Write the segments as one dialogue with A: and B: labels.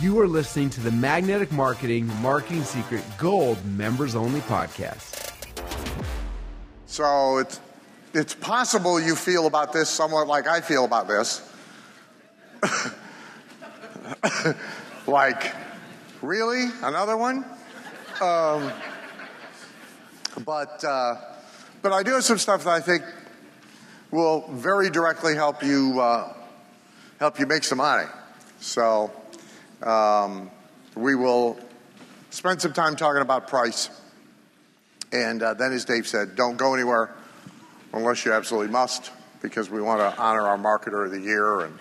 A: You are listening to the Magnetic Marketing Marketing Secret Gold Members Only Podcast.
B: So it's it's possible you feel about this somewhat like I feel about this. like, really? Another one? Um, but uh, but I do have some stuff that I think will very directly help you uh, help you make some money. So um, we will spend some time talking about price. And uh, then, as Dave said, don't go anywhere unless you absolutely must, because we want to honor our marketer of the year, and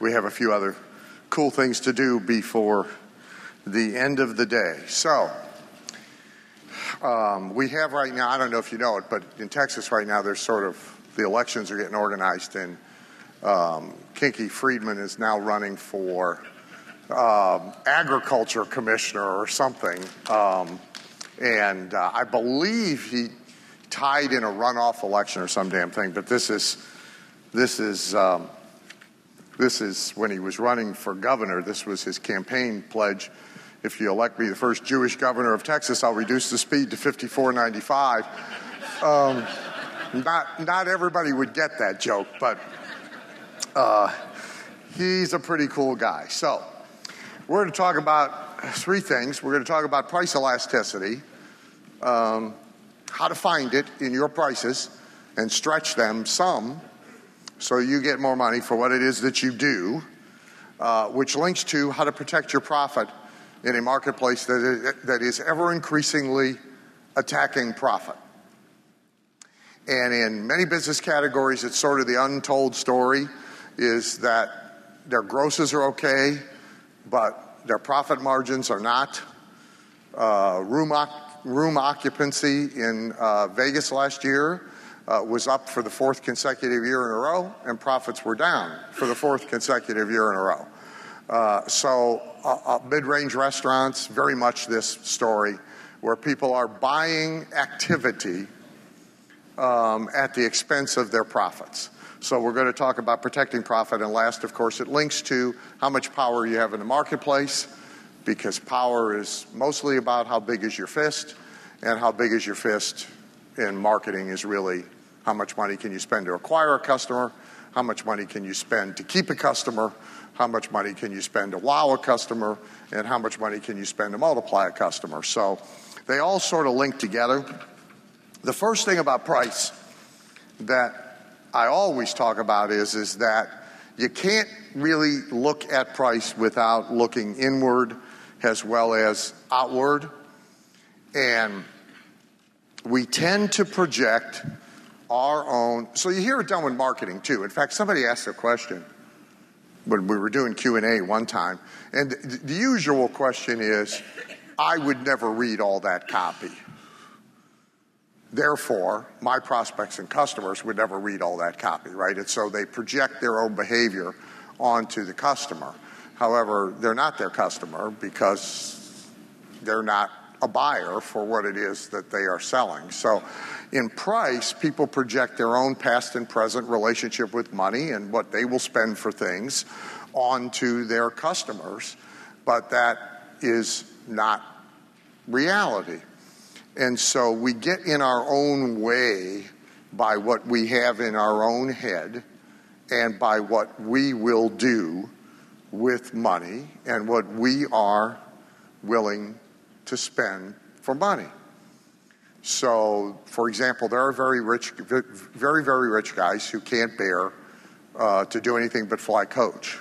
B: we have a few other cool things to do before the end of the day. So, um, we have right now, I don't know if you know it, but in Texas right now, there's sort of the elections are getting organized, and um, Kinky Friedman is now running for um, agriculture commissioner or something. Um, and uh, I believe he tied in a runoff election or some damn thing. But this is this is um, this is when he was running for governor. This was his campaign pledge. If you elect me the first Jewish governor of Texas, I'll reduce the speed to 54.95. Um, not not everybody would get that joke, but uh, he's a pretty cool guy. So we're going to talk about three things. We're going to talk about price elasticity, um, how to find it in your prices and stretch them some so you get more money for what it is that you do, uh, which links to how to protect your profit in a marketplace that is, that is ever increasingly attacking profit. And in many business categories, it's sort of the untold story is that their grosses are okay, but their profit margins are not. Uh, room, room occupancy in uh, Vegas last year uh, was up for the fourth consecutive year in a row, and profits were down for the fourth consecutive year in a row. Uh, so, uh, uh, mid range restaurants, very much this story where people are buying activity um, at the expense of their profits. So we're going to talk about protecting profit. And last, of course, it links to how much power you have in the marketplace, because power is mostly about how big is your fist, and how big is your fist in marketing is really how much money can you spend to acquire a customer, how much money can you spend to keep a customer, how much money can you spend to wow a customer, and how much money can you spend to multiply a customer. So they all sort of link together. The first thing about price that I always talk about is, is that you can't really look at price without looking inward as well as outward. And we tend to project our own. So you hear it done with marketing too. In fact, somebody asked a question when we were doing Q&A one time. And the usual question is, I would never read all that copy. Therefore, my prospects and customers would never read all that copy, right? And so they project their own behavior onto the customer. However, they're not their customer because they're not a buyer for what it is that they are selling. So, in price, people project their own past and present relationship with money and what they will spend for things onto their customers, but that is not reality. And so we get in our own way by what we have in our own head and by what we will do with money and what we are willing to spend for money. So, for example, there are very rich, very, very rich guys who can't bear uh, to do anything but fly coach.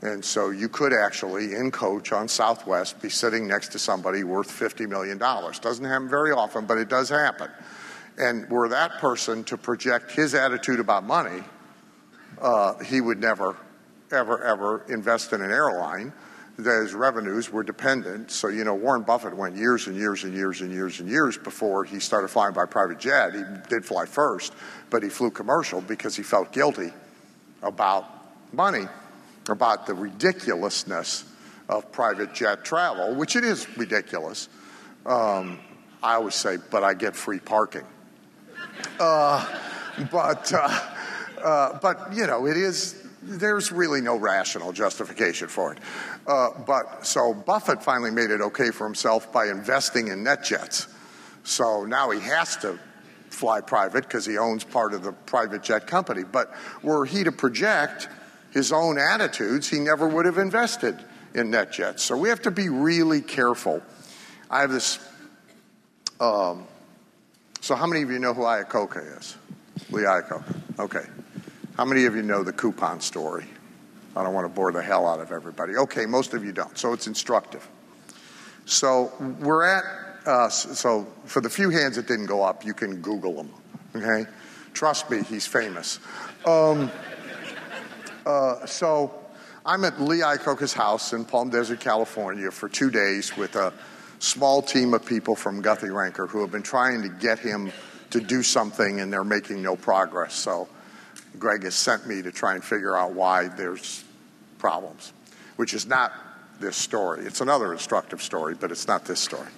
B: And so you could actually, in coach on Southwest, be sitting next to somebody worth $50 million. Doesn't happen very often, but it does happen. And were that person to project his attitude about money, uh, he would never, ever, ever invest in an airline. that his revenues were dependent. So, you know, Warren Buffett went years and years and years and years and years before he started flying by private jet. He did fly first, but he flew commercial because he felt guilty about money about the ridiculousness of private jet travel, which it is ridiculous. Um, I always say, but I get free parking. Uh, but, uh, uh, but, you know, it is there's really no rational justification for it. Uh, but so Buffett finally made it okay for himself by investing in NetJets. So now he has to fly private because he owns part of the private jet company. But were he to project his own attitudes, he never would have invested in NetJets. So we have to be really careful. I have this. Um, so, how many of you know who Iacocca is? Lee Iacocca. Okay. How many of you know the coupon story? I don't want to bore the hell out of everybody. Okay, most of you don't. So it's instructive. So we're at, uh, so for the few hands that didn't go up, you can Google him. Okay? Trust me, he's famous. Um, uh, so I'm at Lee Iacocca's house in Palm Desert, California for two days with a small team of people from Guthy-Renker who have been trying to get him to do something and they're making no progress. So Greg has sent me to try and figure out why there's problems, which is not this story. It's another instructive story, but it's not this story.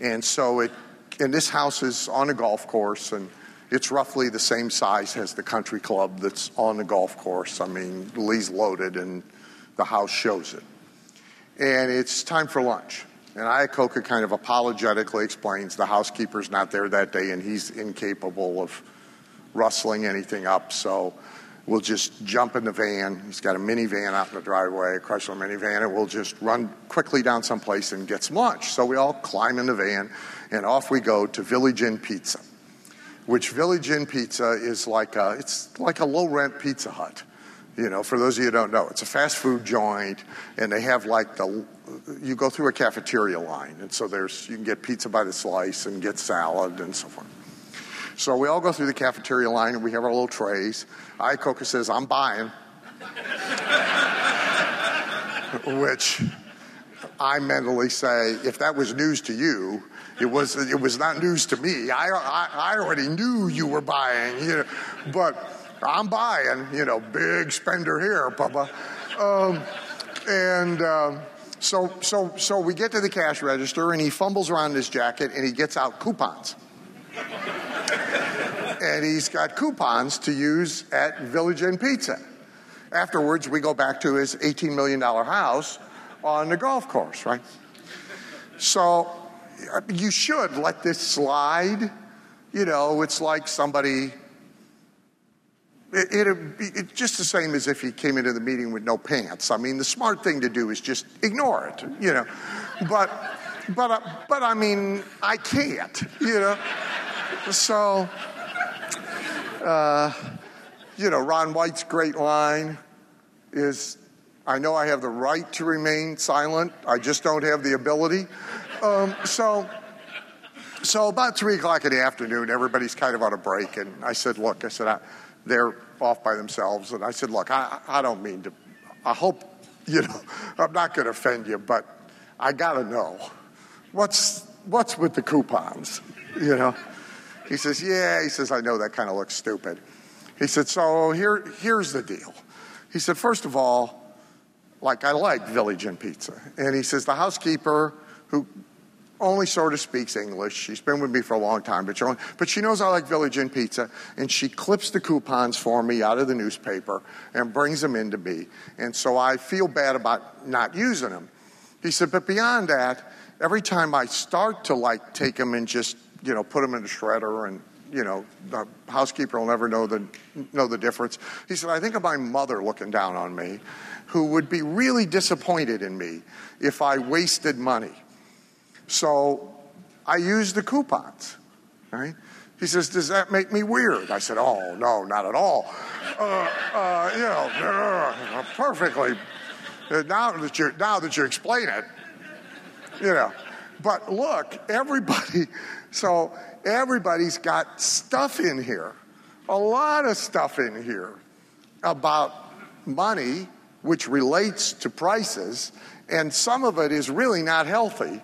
B: And so it, and this house is on a golf course and it's roughly the same size as the country club that's on the golf course. I mean, Lee's loaded and the house shows it. And it's time for lunch. And Iacocca kind of apologetically explains the housekeeper's not there that day and he's incapable of rustling anything up. So we'll just jump in the van. He's got a minivan out in the driveway, a Chrysler minivan, and we'll just run quickly down someplace and get some lunch. So we all climb in the van and off we go to Village Inn Pizza, which Village Inn Pizza is like a, it's like a low rent Pizza Hut. You know, for those of you who don't know, it's a fast food joint, and they have like the you go through a cafeteria line, and so there's you can get pizza by the slice and get salad and so forth. So we all go through the cafeteria line, and we have our little trays. Iacocca says, "I'm buying," which I mentally say, if that was news to you, it was it was not news to me. I I, I already knew you were buying, you know, but I'm buying, you know, big spender here, Papa. Um, and um, so, so, so we get to the cash register, and he fumbles around his jacket, and he gets out coupons. and he's got coupons to use at Village Inn Pizza. Afterwards, we go back to his $18 million house on the golf course, right? So you should let this slide. You know, it's like somebody it, it, just the same as if he came into the meeting with no pants. I mean, the smart thing to do is just ignore it, you know. But, but, uh, but I mean, I can't, you know. So, uh, you know, Ron White's great line is, "I know I have the right to remain silent. I just don't have the ability." Um, so. So about three o'clock in the afternoon, everybody's kind of on a break, and I said, "Look," I said, I, they're off by themselves. And I said, Look, I, I don't mean to, I hope, you know, I'm not going to offend you, but I got to know what's, what's with the coupons, you know? He says, Yeah. He says, I know that kind of looks stupid. He said, So here, here's the deal. He said, First of all, like I like Village Inn Pizza. And he says, The housekeeper who only sort of speaks English. She's been with me for a long time, but she, only, but she knows I like Village Inn Pizza, and she clips the coupons for me out of the newspaper and brings them into me. And so I feel bad about not using them. He said, but beyond that, every time I start to like take them and just you know put them in a shredder and you know the housekeeper will never know the know the difference. He said, I think of my mother looking down on me, who would be really disappointed in me if I wasted money so I used the coupons, right? He says, Does that make me weird? I said, Oh, no, not at all. Uh, uh, you know, uh, perfectly. Uh, now that, you now that you explain it, you know. But look, everybody, so everybody's got stuff in here, a lot of stuff in here about money, which relates to prices, and some of it is really not healthy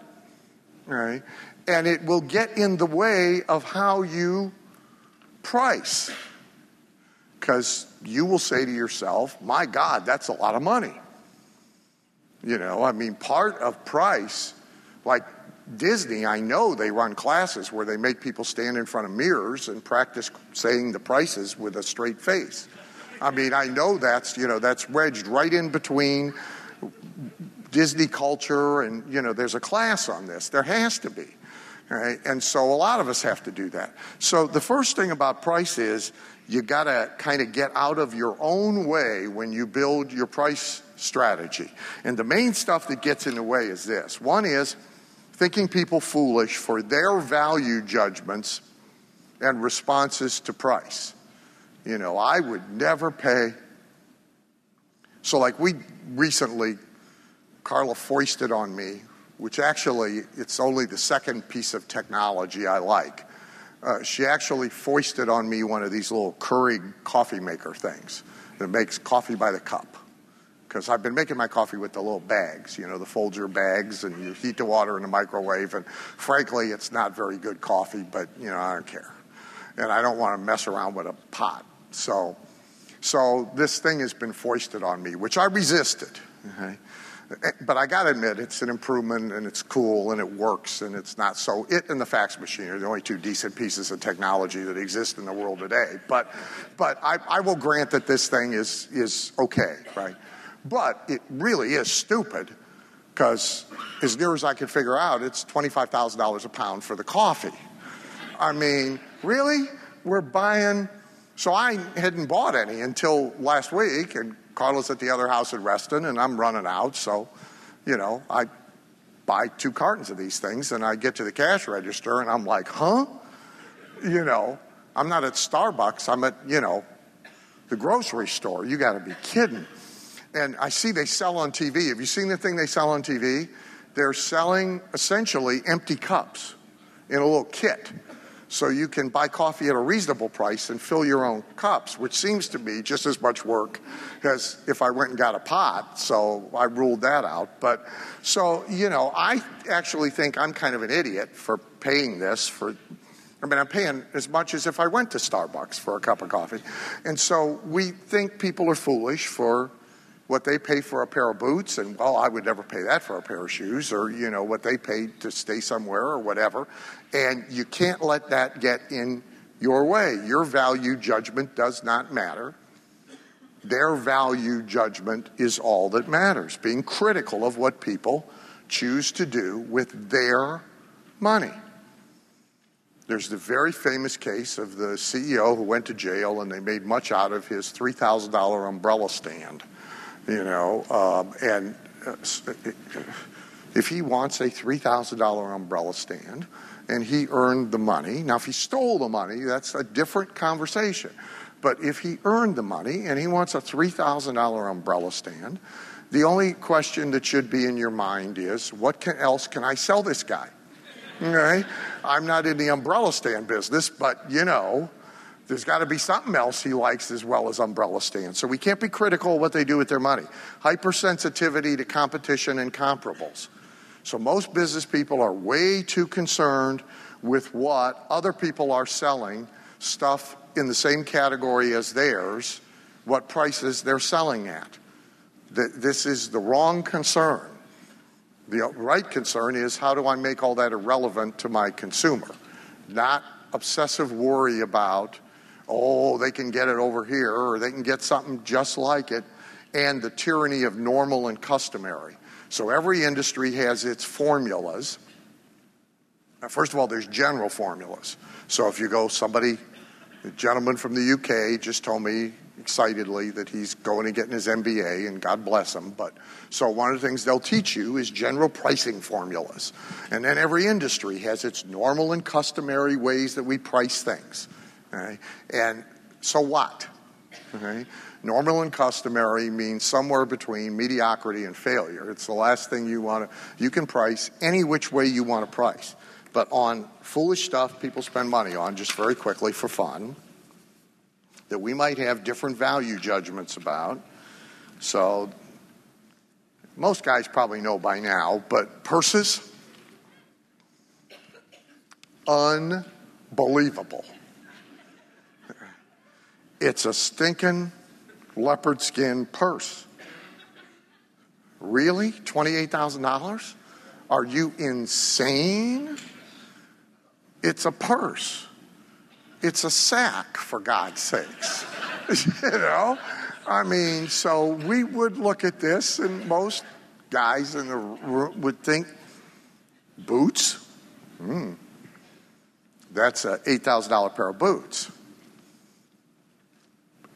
B: right? And it will get in the way of how you price. Because you will say to yourself, my God, that's a lot of money. You know, I mean, part of price, like Disney, I know they run classes where they make people stand in front of mirrors and practice saying the prices with a straight face. I mean, I know that's, you know, that's wedged right in between Disney culture and, you know, there's a class on this. There has to be. Right? And so a lot of us have to do that. So the first thing about price is you got to kind of get out of your own way when you build your price strategy. And the main stuff that gets in the way is this. One is thinking people foolish for their value judgments and responses to price. You know, I would never pay. So, like, we recently, Carla foisted on me which actually it's only the second piece of technology I like. Uh, she actually foisted on me one of these little Keurig coffee maker things that makes coffee by the cup. Because I've been making my coffee with the little bags, you know, the Folger bags, and you heat the water in the microwave. And frankly, it's not very good coffee, but, you know, I don't care. And I don't want to mess around with a pot. So, so this thing has been foisted on me, which I resisted. Okay? But I got to admit, it's an improvement and it's cool and it works and it's not so. It and the fax machine are the only two decent pieces of technology that exist in the world today. But, but I, I will grant that this thing is, is okay, right? But it really is stupid because, as near as I can figure out, it's $25,000 a pound for the coffee. I mean, really? We're buying. So I hadn't bought any until last week, and Carla's at the other house in Reston, and I'm running out. So, you know, I buy two cartons of these things, and I get to the cash register, and I'm like, huh? You know, I'm not at Starbucks. I'm at, you know, the grocery store. You got to be kidding. And I see they sell on TV. Have you seen the thing they sell on TV? They're selling essentially empty cups in a little kit so you can buy coffee at a reasonable price and fill your own cups, which seems to be just as much work as if I went and got a pot. So I ruled that out. But so, you know, I actually think I'm kind of an idiot for paying this for. I mean, I'm paying as much as if I went to Starbucks for a cup of coffee. And so we think people are foolish for what they pay for a pair of boots, and well, I would never pay that for a pair of shoes, or you know what they paid to stay somewhere or whatever. And you can't let that get in your way. Your value judgment does not matter. Their value judgment is all that matters. Being critical of what people choose to do with their money. There's the very famous case of the CEO who went to jail and they made much out of his $3,000 umbrella stand you know, um, and uh, if he wants a $3,000 umbrella stand and he earned the money, now if he stole the money, that's a different conversation. But if he earned the money and he wants a $3,000 umbrella stand, the only question that should be in your mind is what can, else can I sell this guy? Okay? I'm not in the umbrella stand business, but you know, there's got to be something else he likes as well as umbrella stands. So we can't be critical of what they do with their money. Hypersensitivity to competition and comparables. So most business people are way too concerned with what other people are selling, stuff in the same category as theirs, what prices they're selling at. This is the wrong concern. The right concern is how do I make all that irrelevant to my consumer? Not obsessive worry about oh, they can get it over here or they can get something just like it, and the tyranny of normal and customary. So every industry has its formulas. Now, first of all, there's general formulas. So if you go, somebody, a gentleman from the UK just told me excitedly that he's going and getting his MBA, and God bless him. But so one of the things they'll teach you is general pricing formulas. And then every industry has its normal and customary ways that we price things. Okay? And so what? Okay? Normal and customary means somewhere between mediocrity and failure. It's the last thing you want to, you can price any which way you want to price. But on foolish stuff people spend money on, just very quickly for fun, that we might have different value judgments about. So, most guys probably know by now, but purses, unbelievable. It's a stinking leopard skin purse. Really? $28,000? Are you insane? It's a purse. It's a sack, for God's sakes. you know? I mean, so we would look at this, and most guys in the room would think, boots? Hmm. That's an $8,000 pair of boots.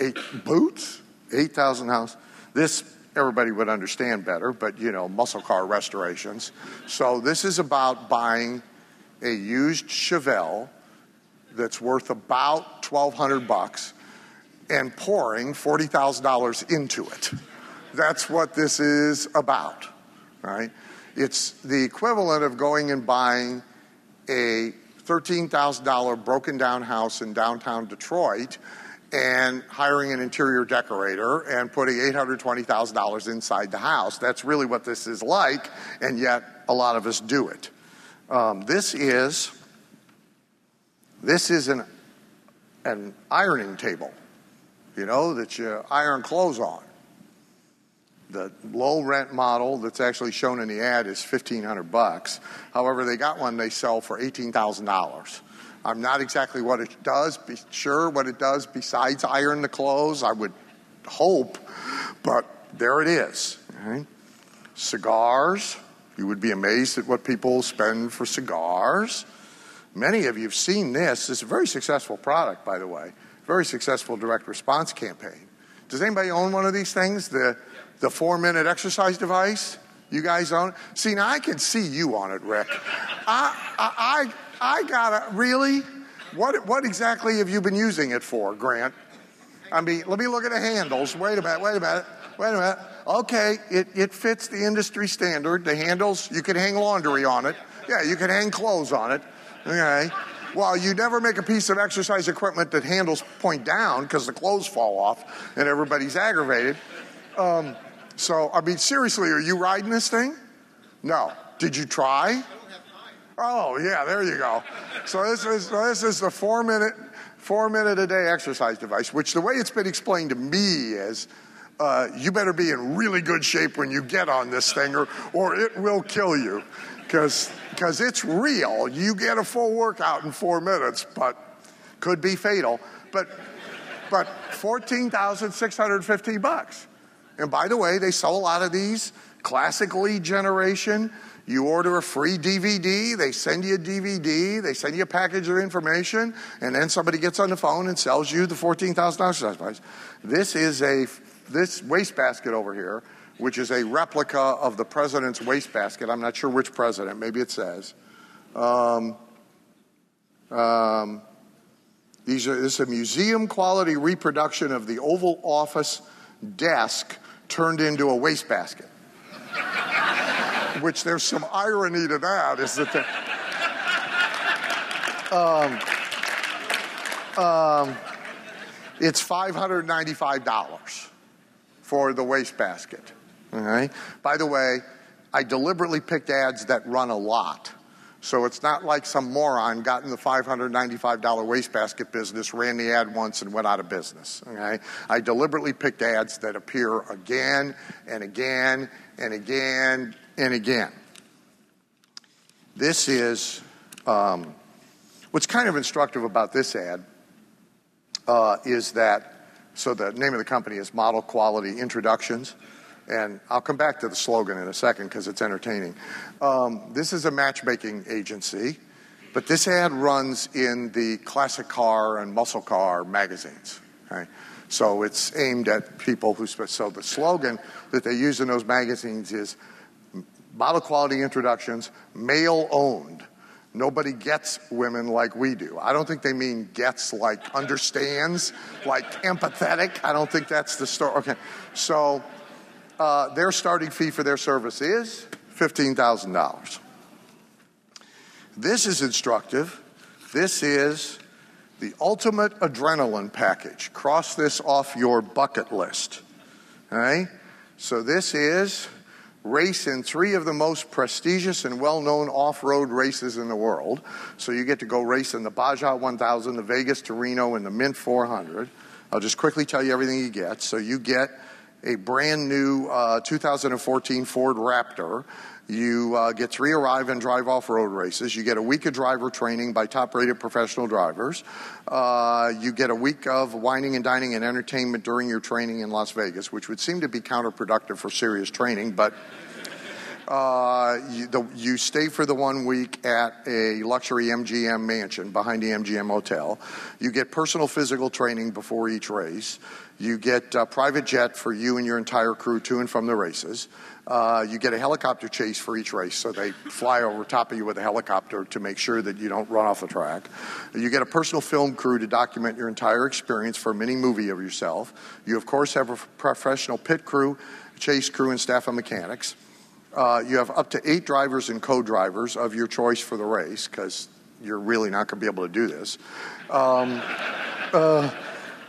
B: Eight boots? $8,000. This everybody would understand better, but you know, muscle car restorations. So this is about buying a used Chevelle that's worth about 1200 bucks and pouring $40,000 into it. That's what this is about, right? It's the equivalent of going and buying a $13,000 broken down house in downtown Detroit and hiring an interior decorator and putting $820,000 inside the house. That's really what this is like, and yet a lot of us do it. Um, this is this is an an ironing table, you know, that you iron clothes on. The low rent model that's actually shown in the ad is fifteen hundred bucks. However, they got one they sell for eighteen thousand dollars. I'm not exactly what it does, be sure what it does besides iron the clothes. I would hope, but there it is. Right? Cigars. You would be amazed at what people spend for cigars. Many of you have seen this. It's a very successful product, by the way. Very successful direct response campaign. Does anybody own one of these things? The the four minute exercise device? You guys own it? See, now I can see you on it, Rick. I, I, I, I gotta, really? What, what exactly have you been using it for, Grant? I mean, let me look at the handles. Wait a minute, wait a minute, wait a minute. Okay, it, it fits the industry standard. The handles, you can hang laundry on it. Yeah, you can hang clothes on it. Okay. Well, you never make a piece of exercise equipment that handles point down because the clothes fall off and everybody's aggravated. Um, so, I mean, seriously, are you riding this thing? No. Did you try? Oh, yeah, there you go. So this is this is the four minute four minute a day exercise device, which the way it's been explained to me is uh, you better be in really good shape when you get on this thing or, or it will kill you because it's real. You get a full workout in four minutes, but could be fatal. But, but 14,650 bucks. And by the way, they sell a lot of these classic lead generation. You order a free DVD, they send you a DVD, they send you a package of information, and then somebody gets on the phone and sells you the $14,000 exercise price. This is a, this wastebasket over here, which is a replica of the president's wastebasket. I'm not sure which president, maybe it says. Um, um, these are, this is a museum quality reproduction of the Oval Office desk turned into a wastebasket. Which there's some irony to that, is that um, um, it's $595 for the wastebasket. Okay? By the way, I deliberately picked ads that run a lot. So it's not like some moron got in the $595 wastebasket business, ran the ad once, and went out of business. Okay? I deliberately picked ads that appear again and again and again and again. This is um, what's kind of instructive about this ad uh, is that, so the name of the company is Model Quality Introductions. And I'll come back to the slogan in a second because it's entertaining. Um, this is a matchmaking agency, but this ad runs in the classic car and muscle car magazines. Okay? So it's aimed at people who. So the slogan that they use in those magazines is model quality introductions, male owned. Nobody gets women like we do. I don't think they mean gets like understands, like empathetic. I don't think that's the story. Okay. So uh, their starting fee for their service is $15,000. This is instructive. This is the ultimate adrenaline package. Cross this off your bucket list. All right? So, this is race in three of the most prestigious and well known off road races in the world. So, you get to go race in the Baja 1000, the Vegas to Reno, and the Mint 400. I'll just quickly tell you everything you get. So, you get a brand new uh, 2014 Ford Raptor. You uh, get three arrive and drive off road races. You get a week of driver training by top rated professional drivers. Uh, you get a week of wining and dining and entertainment during your training in Las Vegas, which would seem to be counterproductive for serious training, but. Uh, you, the, you, stay for the one week at a luxury MGM mansion behind the MGM Hotel. You get personal physical training before each race. You get a private jet for you and your entire crew to and from the races. Uh, you get a helicopter chase for each race, so they fly over top of you with a helicopter to make sure that you don't run off the track. You get a personal film crew to document your entire experience for a mini movie of yourself. You, of course, have a professional pit crew, chase crew, and staff of mechanics. Uh, you have up to eight drivers and co-drivers of your choice for the race because you're really not going to be able to do this. Um, uh,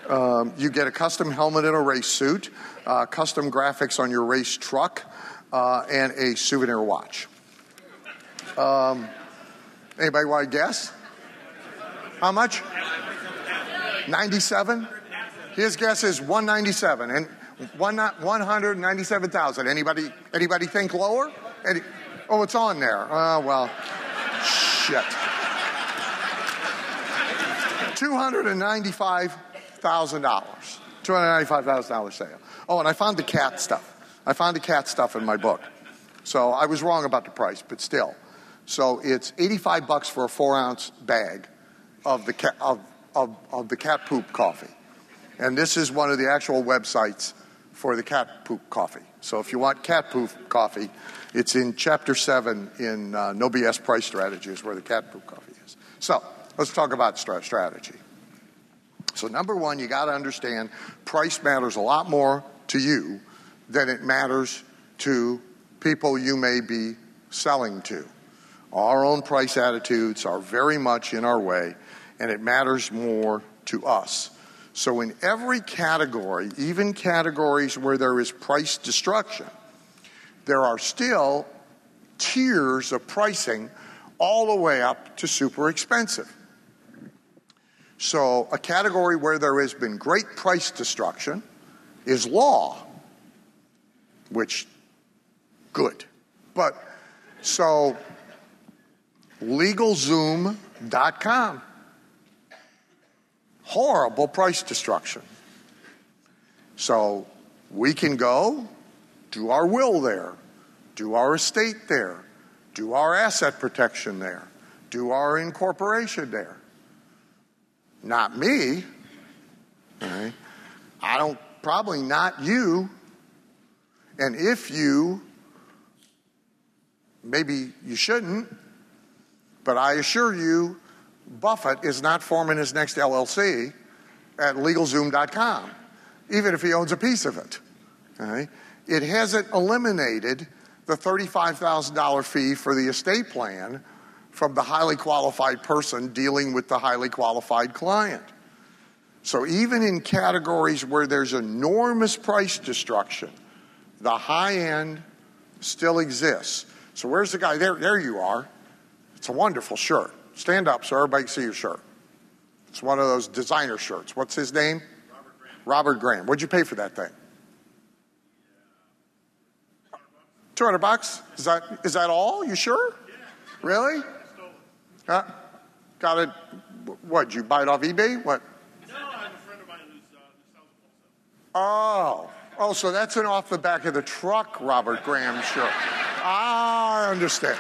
B: um, you get a custom helmet and a race suit, uh, custom graphics on your race truck, uh, and a souvenir watch. Um, anybody want to guess? How much? 97? His guess is 197. And one, 197,000. Anybody, anybody think lower? Any, oh, it's on there. Oh, well, shit. $295,000. $295,000 sale. Oh, and I found the cat stuff. I found the cat stuff in my book. So I was wrong about the price, but still. So it's 85 bucks for a four ounce bag of the cat, of, of, of the cat poop coffee. And this is one of the actual websites for the cat poop coffee. So if you want cat poop coffee, it's in chapter seven in uh, No BS Price Strategies where the cat poop coffee is. So let's talk about strategy. So number one, you got to understand price matters a lot more to you than it matters to people you may be selling to. Our own price attitudes are very much in our way, and it matters more to us so, in every category, even categories where there is price destruction, there are still tiers of pricing all the way up to super expensive. So, a category where there has been great price destruction is law, which, good. But, so, legalzoom.com horrible price destruction. So we can go, do our will there, do our estate there, do our asset protection there, do our incorporation there. Not me. Right? I don't, probably not you. And if you, maybe you shouldn't, but I assure you, Buffett is not forming his next LLC at LegalZoom.com, even if he owns a piece of it. Okay? It hasn't eliminated the $35,000 fee for the estate plan from the highly qualified person dealing with the highly qualified client. So even in categories where there's enormous price destruction, the high end still exists. So where's the guy? There, there you are. It's a wonderful shirt. Stand up so everybody can see your shirt. It's one of those designer shirts. What's his name?
C: Robert Graham.
B: Robert Graham. What'd you pay for that thing? Two hundred bucks. Is that is that all? You sure?
C: Yeah.
B: Really? Huh? Got it. What? Did you buy it off eBay? What?
C: No, I have a friend of mine who's uh, who sells.
B: Oh. Oh, so that's an off the back of the truck Robert Graham shirt. I understand.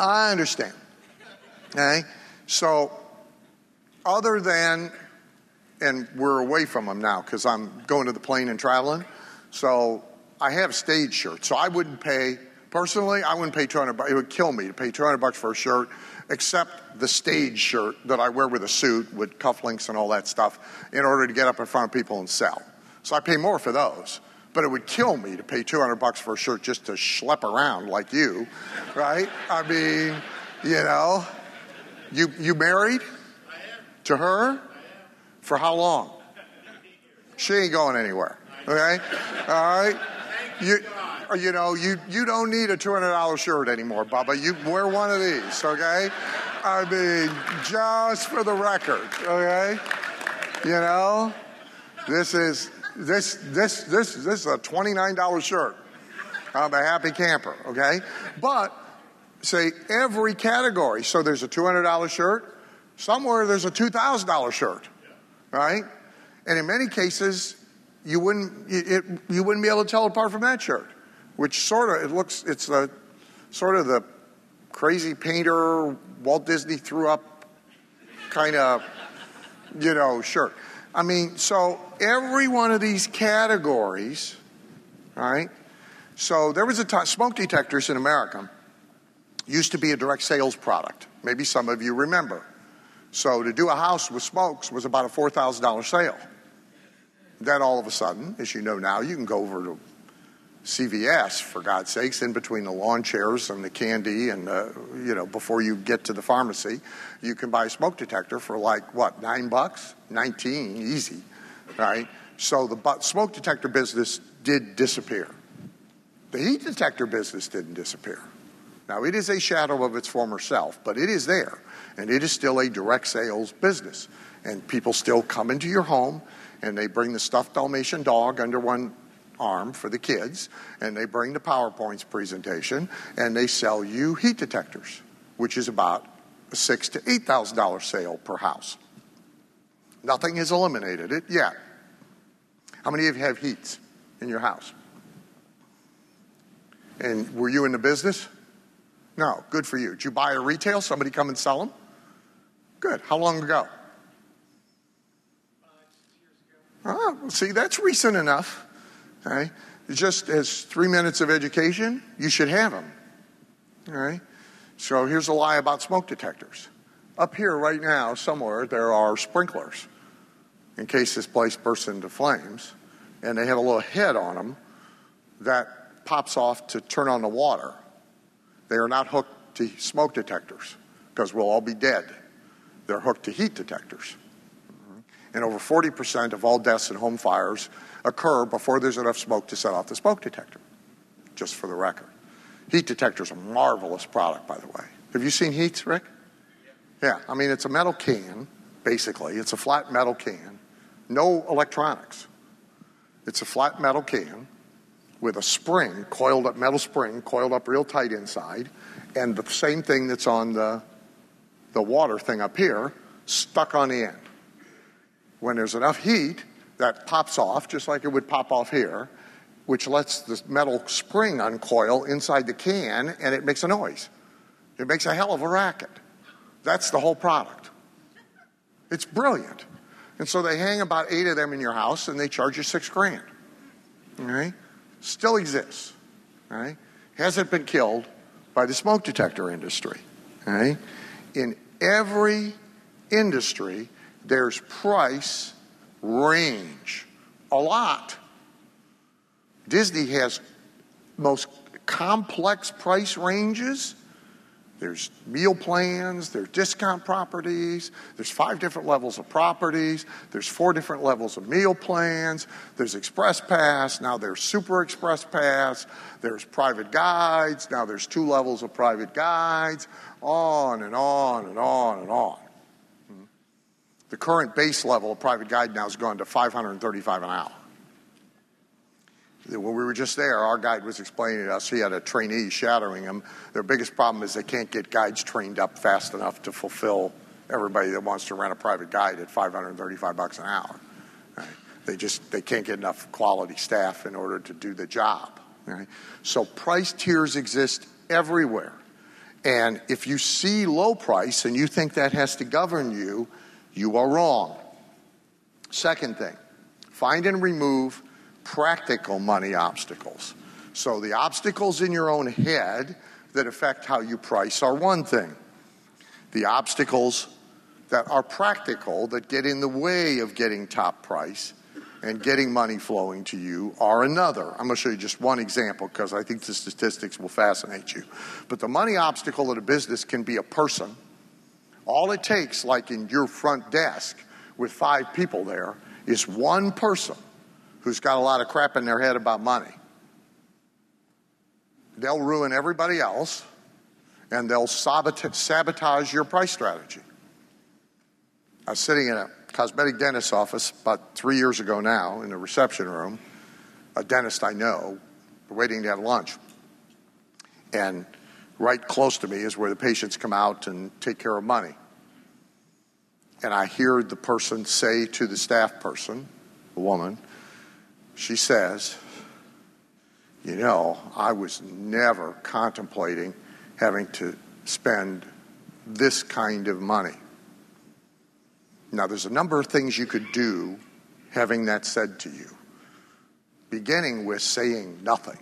B: I understand. Okay? So, other than, and we're away from them now because I'm going to the plane and traveling. So, I have stage shirts. So, I wouldn't pay, personally, I wouldn't pay 200 bucks. It would kill me to pay 200 bucks for a shirt, except the stage shirt that I wear with a suit with cufflinks and all that stuff in order to get up in front of people and sell. So, I pay more for those but it would kill me to pay 200 bucks for a shirt just to schlep around like you, right? I mean, you know, you you married to her for how long? She ain't going anywhere. Okay, all right. You you know you you don't need a two hundred dollar shirt anymore, Bubba. You wear one of these, okay? I mean, just for the record, okay? You know, this is this, this, this, this is a $29 shirt. I'm a happy camper, okay? But say every category. So there's a $200 shirt. Somewhere there's a $2,000 shirt, right? And in many cases, you wouldn't, it, you wouldn't be able to tell apart from that shirt, which sort of, it looks, it's the sort of the crazy painter Walt Disney threw up kind of, you know, shirt. I mean, so every one of these categories, right? So there was a time, smoke detectors in America used to be a direct sales product. Maybe some of you remember. So to do a house with smokes was about a $4,000 sale. Then all of a sudden, as you know now, you can go over to CVS, for God's sakes, in between the lawn chairs and the candy, and uh, you know, before you get to the pharmacy, you can buy a smoke detector for like what, nine bucks, nineteen, easy, right? So the smoke detector business did disappear. The heat detector business didn't disappear. Now it is a shadow of its former self, but it is there, and it is still a direct sales business, and people still come into your home and they bring the stuffed Dalmatian dog under one arm for the kids, and they bring the PowerPoints presentation, and they sell you heat detectors, which is about a six to eight thousand dollar sale per house. Nothing has eliminated it yet. How many of you have heats in your house? And were you in the business? No, good for you. Did you buy a retail? Somebody come and sell them? Good. How long ago? Oh, see, that's recent enough. Okay? Just as three minutes of education, you should have them. All right? So here's a lie about smoke detectors. Up here, right now, somewhere, there are sprinklers in case this place bursts into flames, and they have a little head on them that pops off to turn on the water. They are not hooked to smoke detectors because we'll all be dead. They're hooked to heat detectors. And over 40% of all deaths in home fires occur before there's enough smoke to set off the smoke detector, just for the record. Heat detector is a marvelous product, by the way. Have you seen heats, Rick? Yeah, I mean, it's a metal can, basically. It's a flat metal can, no electronics. It's a flat metal can with a spring, coiled up, metal spring, coiled up real tight inside, and the same thing that's on the, the water thing up here, stuck on the end. When there's enough heat, that pops off, just like it would pop off here, which lets the metal spring uncoil inside the can and it makes a noise. It makes a hell of a racket. That's the whole product. It's brilliant. And so they hang about eight of them in your house and they charge you six grand. Still exists. All right? Hasn't been killed by the smoke detector industry. All right? In every industry, there's price range. A lot. Disney has most complex price ranges. There's meal plans, there's discount properties, there's five different levels of properties, there's four different levels of meal plans, there's Express Pass, now there's Super Express Pass, there's private guides, now there's two levels of private guides, on and on and on and on. The current base level of private guide now has gone to 535 an hour. When we were just there, our guide was explaining to us he had a trainee shadowing him. Their biggest problem is they can't get guides trained up fast enough to fulfill everybody that wants to rent a private guide at 535 bucks an hour. They just they can't get enough quality staff in order to do the job. So price tiers exist everywhere. And if you see low price and you think that has to govern you, you are wrong. Second thing, find and remove practical money obstacles. So the obstacles in your own head that affect how you price are one thing. The obstacles that are practical, that get in the way of getting top price and getting money flowing to you are another. I'm going to show you just one example because I think the statistics will fascinate you. But the money obstacle at a business can be a person all it takes, like in your front desk with five people there, is one person who's got a lot of crap in their head about money. They'll ruin everybody else and they'll sabotage your price strategy. I was sitting in a cosmetic dentist's office about three years ago now in the reception room, a dentist I know, waiting to have lunch. And right close to me is where the patients come out and take care of money. And I hear the person say to the staff person, a woman, she says, You know, I was never contemplating having to spend this kind of money. Now, there's a number of things you could do having that said to you, beginning with saying nothing.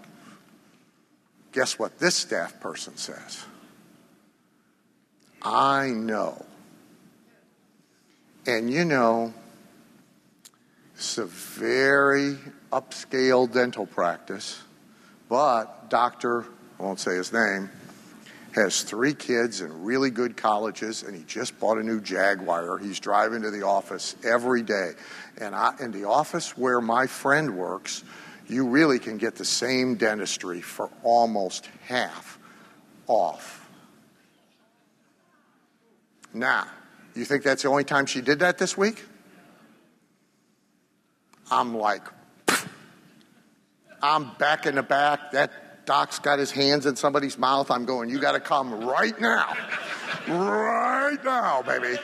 B: Guess what this staff person says? I know. And you know, it's a very upscale dental practice, but Dr. I won't say his name, has three kids in really good colleges, and he just bought a new Jaguar. He's driving to the office every day. And I, in the office where my friend works, you really can get the same dentistry for almost half off. Now, you think that's the only time she did that this week? I'm like, I'm back in the back. That doc's got his hands in somebody's mouth. I'm going, you got to come right now. right now, baby.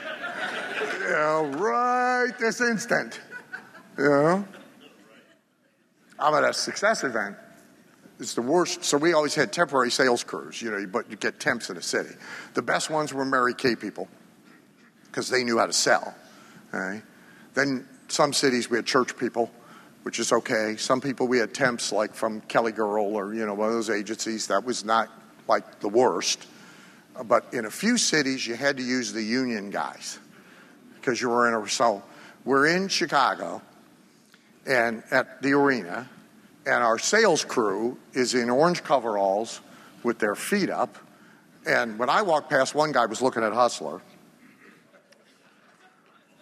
B: Know, right this instant. You know? I'm at a success event. It's the worst. So we always had temporary sales crews, you know, but you get temps in a city. The best ones were Mary Kay people because they knew how to sell. Then some cities we had church people, which is okay. Some people we had temps like from Kelly Girl or you know one of those agencies. That was not like the worst. But in a few cities you had to use the union guys because you were in a so we're in Chicago and at the arena and our sales crew is in orange coveralls with their feet up and when I walked past one guy was looking at Hustler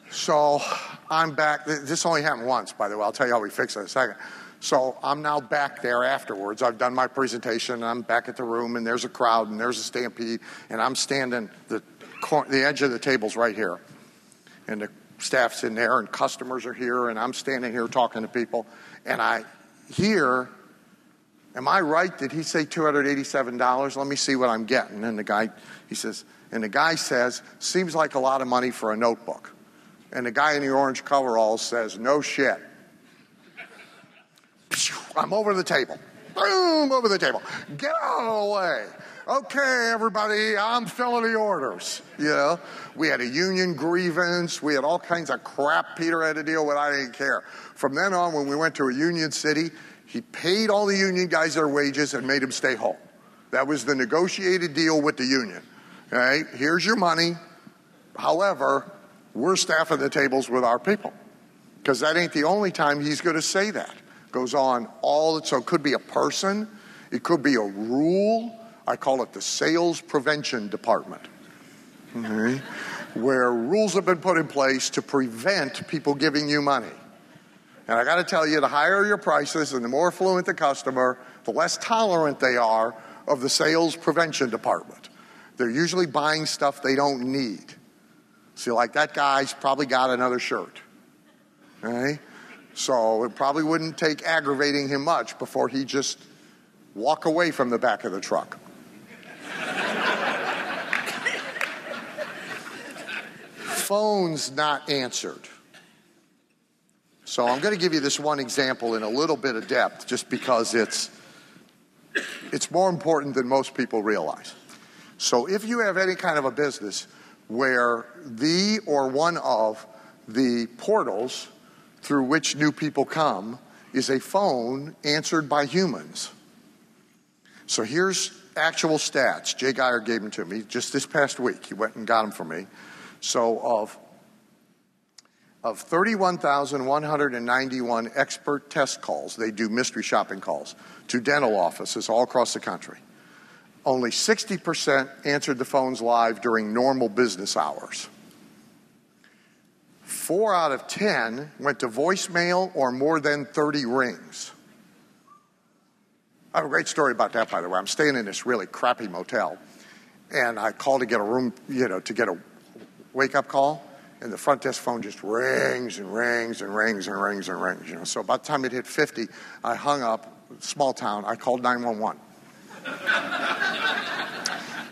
B: so I'm back. This only happened once, by the way. I'll tell you how we fix it in a second. So I'm now back there afterwards. I've done my presentation. And I'm back at the room, and there's a crowd, and there's a stampede, and I'm standing the the edge of the table's right here, and the staff's in there, and customers are here, and I'm standing here talking to people, and I hear. Am I right? Did he say $287? Let me see what I'm getting. And the guy, he says, and the guy says, seems like a lot of money for a notebook. And the guy in the orange coveralls says, No shit. I'm over the table. Boom, over the table. Get out of the way. Okay, everybody, I'm filling the orders. You know, we had a union grievance. We had all kinds of crap Peter had to deal with. I didn't care. From then on, when we went to a union city, he paid all the union guys their wages and made them stay home. That was the negotiated deal with the union. Okay, here's your money. However, we're staffing the tables with our people. Because that ain't the only time he's going to say that. Goes on all, so it could be a person, it could be a rule. I call it the sales prevention department. Okay? Where rules have been put in place to prevent people giving you money. And I got to tell you, the higher your prices and the more affluent the customer, the less tolerant they are of the sales prevention department. They're usually buying stuff they don't need. See, like that guy's probably got another shirt. So it probably wouldn't take aggravating him much before he just walk away from the back of the truck. Phones not answered. So I'm going to give you this one example in a little bit of depth just because it's it's more important than most people realize. So if you have any kind of a business where the or one of the portals through which new people come is a phone answered by humans. So here's actual stats. Jay Geier gave them to me just this past week. He went and got them for me. So of of 31,191 expert test calls, they do mystery shopping calls to dental offices all across the country only 60% answered the phones live during normal business hours. Four out of 10 went to voicemail or more than 30 rings. I have a great story about that, by the way. I'm staying in this really crappy motel, and I called to get a room, you know, to get a wake up call, and the front desk phone just rings and rings and rings and rings and rings. You know, so by the time it hit 50, I hung up. Small town. I called 911.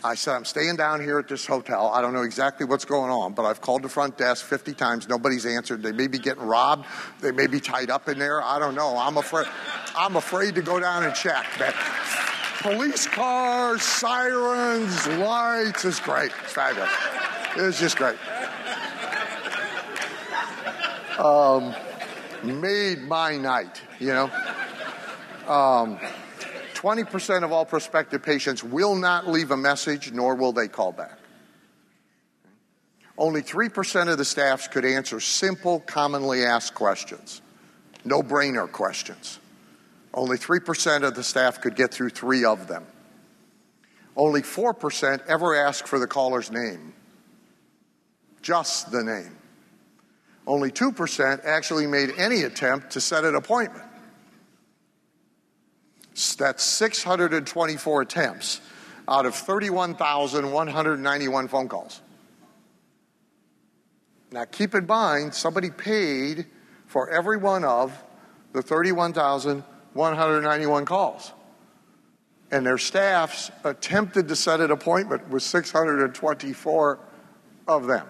B: I said, I'm staying down here at this hotel. I don't know exactly what's going on, but I've called the front desk 50 times. Nobody's answered. They may be getting robbed. They may be tied up in there. I don't know. I'm afraid. I'm afraid to go down and check. That police cars, sirens, lights. It's great. It's fabulous. It's just great. Um, made my night, you know. Um, 20% of all prospective patients will not leave a message, nor will they call back. Only 3% of the staffs could answer simple, commonly asked questions, no brainer questions. Only 3% of the staff could get through three of them. Only 4% ever ask for the caller's name, just the name. Only 2% actually made any attempt to set an appointment. That's 624 attempts out of 31,191 phone calls. Now, keep in mind, somebody paid for every one of the 31,191 calls. And their staffs attempted to set an appointment with 624 of them.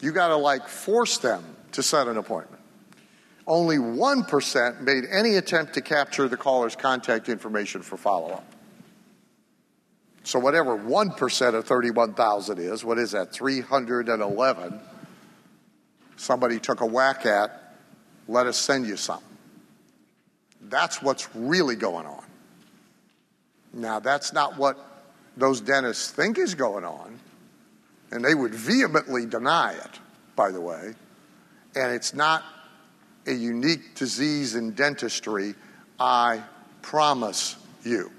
B: You got to like force them to set an appointment. Only 1% made any attempt to capture the caller's contact information for follow up. So, whatever 1% of 31,000 is, what is that, 311, somebody took a whack at, let us send you something. That's what's really going on. Now, that's not what those dentists think is going on, and they would vehemently deny it, by the way. And it's not a unique disease in dentistry, I promise you.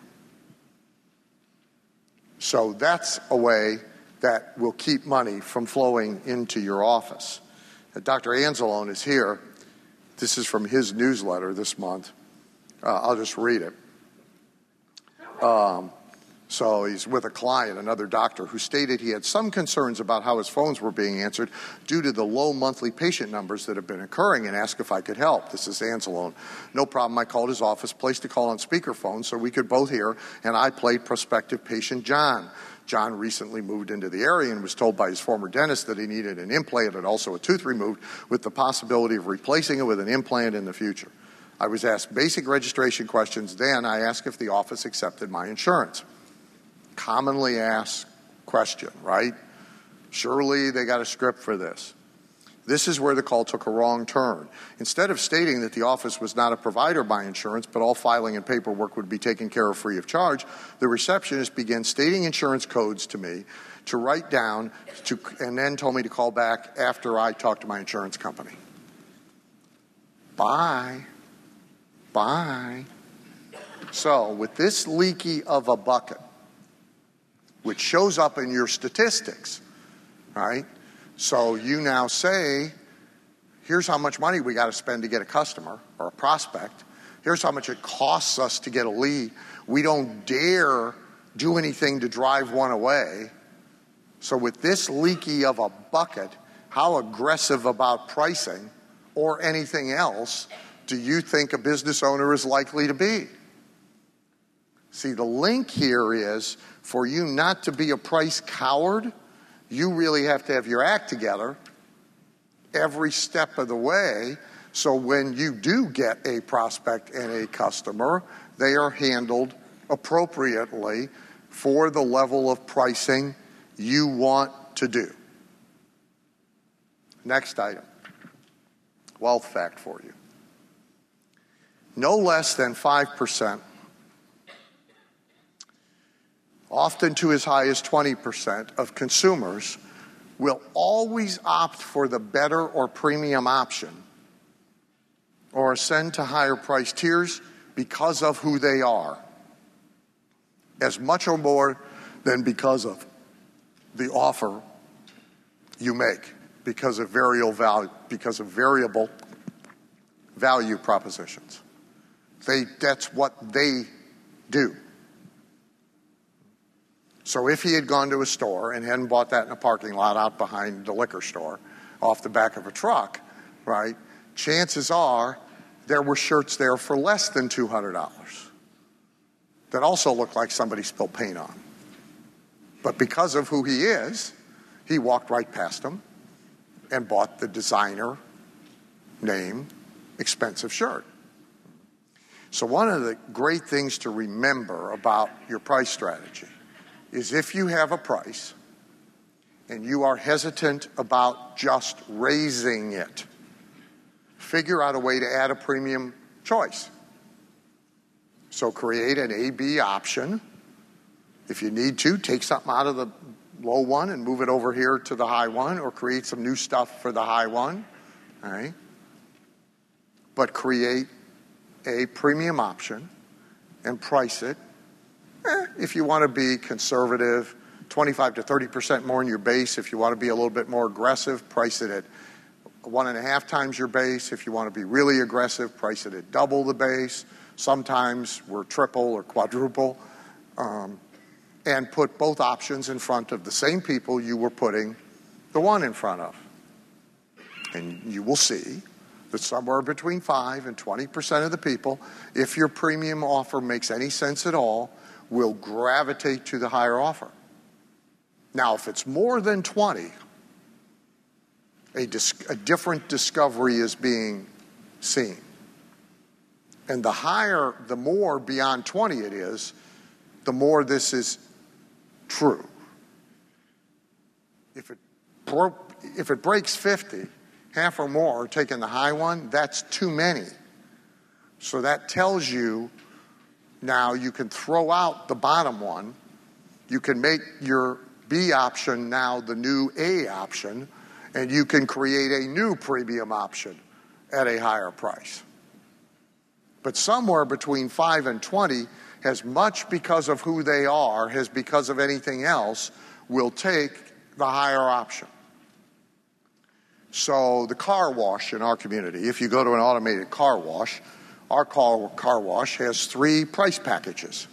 B: So that's a way that will keep money from flowing into your office. Uh, Dr. Anzalone is here. This is from his newsletter this month. Uh, I'll just read it. Um, so he's with a client, another doctor, who stated he had some concerns about how his phones were being answered due to the low monthly patient numbers that have been occurring and asked if I could help. This is Anzalone. No problem. I called his office, placed a call on speakerphone so we could both hear, and I played prospective patient John. John recently moved into the area and was told by his former dentist that he needed an implant and also a tooth removed with the possibility of replacing it with an implant in the future. I was asked basic registration questions. Then I asked if the office accepted my insurance commonly asked question, right? Surely they got a script for this. This is where the call took a wrong turn. Instead of stating that the office was not a provider by insurance, but all filing and paperwork would be taken care of free of charge, the receptionist began stating insurance codes to me to write down, to, and then told me to call back after I talked to my insurance company. Bye. Bye. So, with this leaky of a bucket, which shows up in your statistics, right? So you now say, here's how much money we got to spend to get a customer or a prospect. Here's how much it costs us to get a lead. We don't dare do anything to drive one away. So, with this leaky of a bucket, how aggressive about pricing or anything else do you think a business owner is likely to be? See, the link here is for you not to be a price coward, you really have to have your act together every step of the way. So when you do get a prospect and a customer, they are handled appropriately for the level of pricing you want to do. Next item wealth fact for you. No less than 5% often to as high as 20% of consumers, will always opt for the better or premium option or ascend to higher price tiers because of who they are, as much or more than because of the offer you make, because of variable value, because of variable value propositions. They, that's what they do. So if he had gone to a store and hadn't bought that in a parking lot out behind the liquor store off the back of a truck, right, chances are there were shirts there for less than $200 that also looked like somebody spilled paint on. But because of who he is, he walked right past them and bought the designer name expensive shirt. So, one of the great things to remember about your price strategy is if you have a price and you are hesitant about just raising it, figure out a way to add a premium choice. So, create an A B option. If you need to, take something out of the low one and move it over here to the high one, or create some new stuff for the high one. All right? But create a premium option and price it. Eh, if you want to be conservative, 25 to 30% more in your base. If you want to be a little bit more aggressive, price it at one and a half times your base. If you want to be really aggressive, price it at double the base. Sometimes we're triple or quadruple. Um, and put both options in front of the same people you were putting the one in front of. And you will see that somewhere between 5 and 20% of the people, if your premium offer makes any sense at all, will gravitate to the higher offer. Now, if it's more than 20, a, dis- a different discovery is being seen. And the higher, the more beyond 20 it is, the more this is true. If it, broke, if it breaks 50, half or more are taking the high one, that's too many. So that tells you now you can throw out the bottom one. You can make your B option now the new A option, and you can create a new premium option at a higher price. But somewhere between 5 and 20, as much because of who they are as because of anything else, will take the higher option. So, the car wash in our community, if you go to an automated car wash, our car, car wash has three price packages.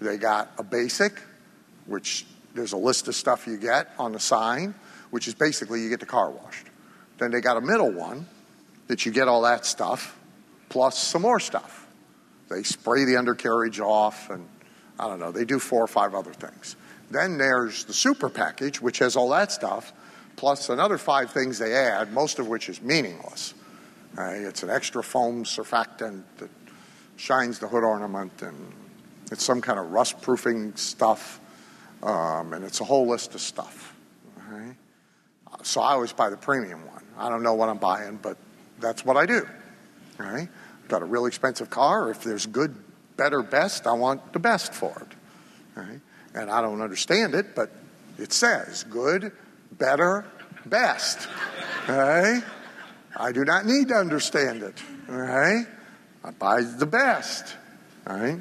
B: They got a basic, which there's a list of stuff you get on the sign, which is basically you get the car washed. Then they got a middle one that you get all that stuff, plus some more stuff. They spray the undercarriage off, and I don't know, they do four or five other things. Then there's the super package, which has all that stuff, plus another five things they add, most of which is meaningless. It's an extra foam surfactant that shines the hood ornament, and it's some kind of rust proofing stuff, um, and it's a whole list of stuff. Okay? So I always buy the premium one. I don't know what I'm buying, but that's what I do. Right? Got a real expensive car. If there's good, better, best, I want the best for it. Right? And I don't understand it, but it says good, better, best. Okay? I do not need to understand it. Okay? I buy the best. All right?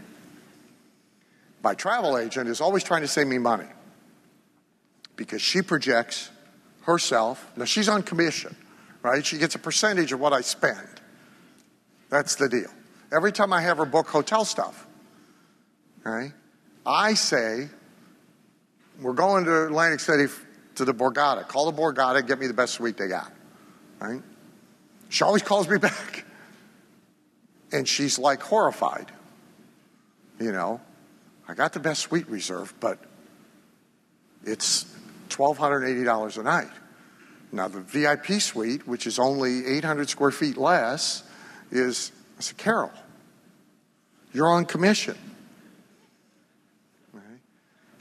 B: My travel agent is always trying to save me money because she projects herself. Now, she's on commission, right? She gets a percentage of what I spend. That's the deal. Every time I have her book hotel stuff, right? I say, we're going to Atlantic City to the Borgata. Call the Borgata, get me the best suite they got. Right? She always calls me back. And she's like horrified. You know, I got the best suite reserved, but it's $1,280 a night. Now, the VIP suite, which is only 800 square feet less, is, I said, Carol, you're on commission.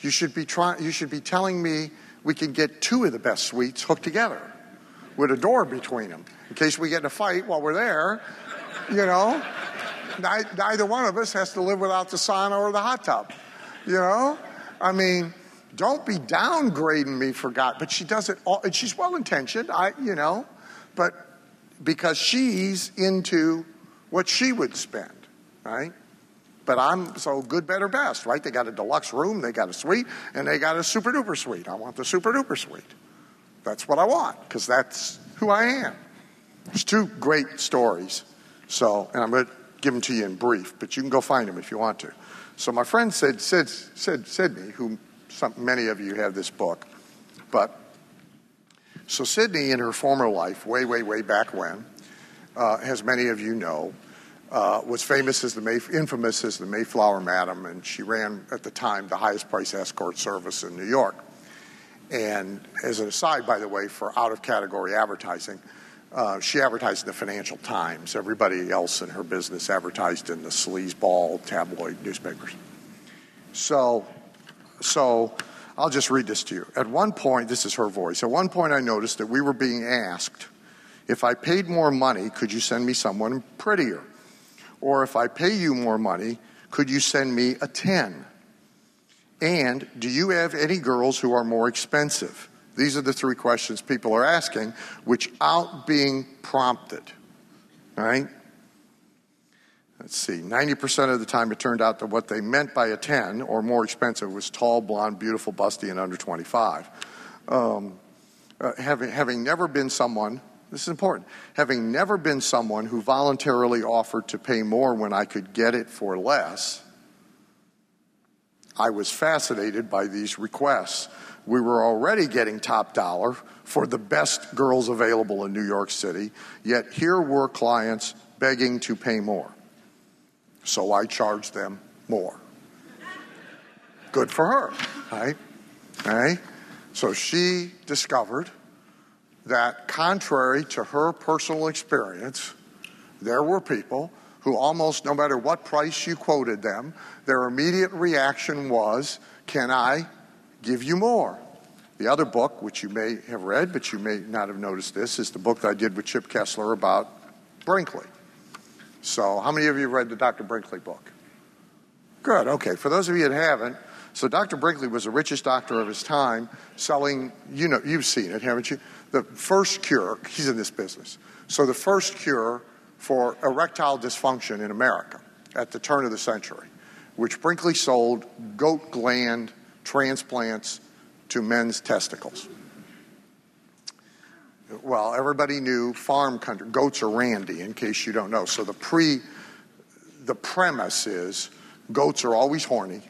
B: You should be trying, you should be telling me we can get two of the best suites hooked together with a door between them in case we get in a fight while we're there. You know, neither one of us has to live without the sauna or the hot tub. You know, I mean, don't be downgrading me for God. But she does it all, and she's well intentioned. I, you know, but because she's into what she would spend, right? But I'm so good, better, best, right? They got a deluxe room, they got a suite, and they got a super duper suite. I want the super duper suite. That's what I want because that's who I am. There's two great stories. So, and I'm going to give them to you in brief, but you can go find them if you want to. So my friend said, said, said, Sydney, who some, many of you have this book, but so Sydney, in her former life, way, way, way back when, uh, as many of you know, uh, was famous as the May, infamous as the Mayflower Madam, and she ran at the time the highest price escort service in New York. And as an aside, by the way, for out of category advertising, uh, she advertised in the Financial Times. Everybody else in her business advertised in the sleazeball tabloid newspapers. So, so I'll just read this to you. At one point, this is her voice. At one point, I noticed that we were being asked, if I paid more money, could you send me someone prettier? Or if I pay you more money, could you send me a 10? And do you have any girls who are more expensive? These are the three questions people are asking without being prompted. Right? Let's see, 90% of the time it turned out that what they meant by a 10 or more expensive was tall, blonde, beautiful, busty, and under 25. Um, uh, having, having never been someone, this is important, having never been someone who voluntarily offered to pay more when I could get it for less, I was fascinated by these requests. We were already getting top dollar for the best girls available in New York City, yet here were clients begging to pay more. So I charged them more. Good for her, right? Right? So she discovered that, contrary to her personal experience, there were people who almost no matter what price you quoted them, their immediate reaction was, Can I give you more? The other book, which you may have read, but you may not have noticed this, is the book that I did with Chip Kessler about Brinkley. So, how many of you have read the Dr. Brinkley book? Good, okay. For those of you that haven't, so Dr. Brinkley was the richest doctor of his time, selling, you know, you've seen it, haven't you? The first cure, he's in this business. So, the first cure for erectile dysfunction in America at the turn of the century, which Brinkley sold goat gland transplants to men's testicles. Well, everybody knew farm country, goats are randy, in case you don't know. So the pre, the premise is goats are always horny.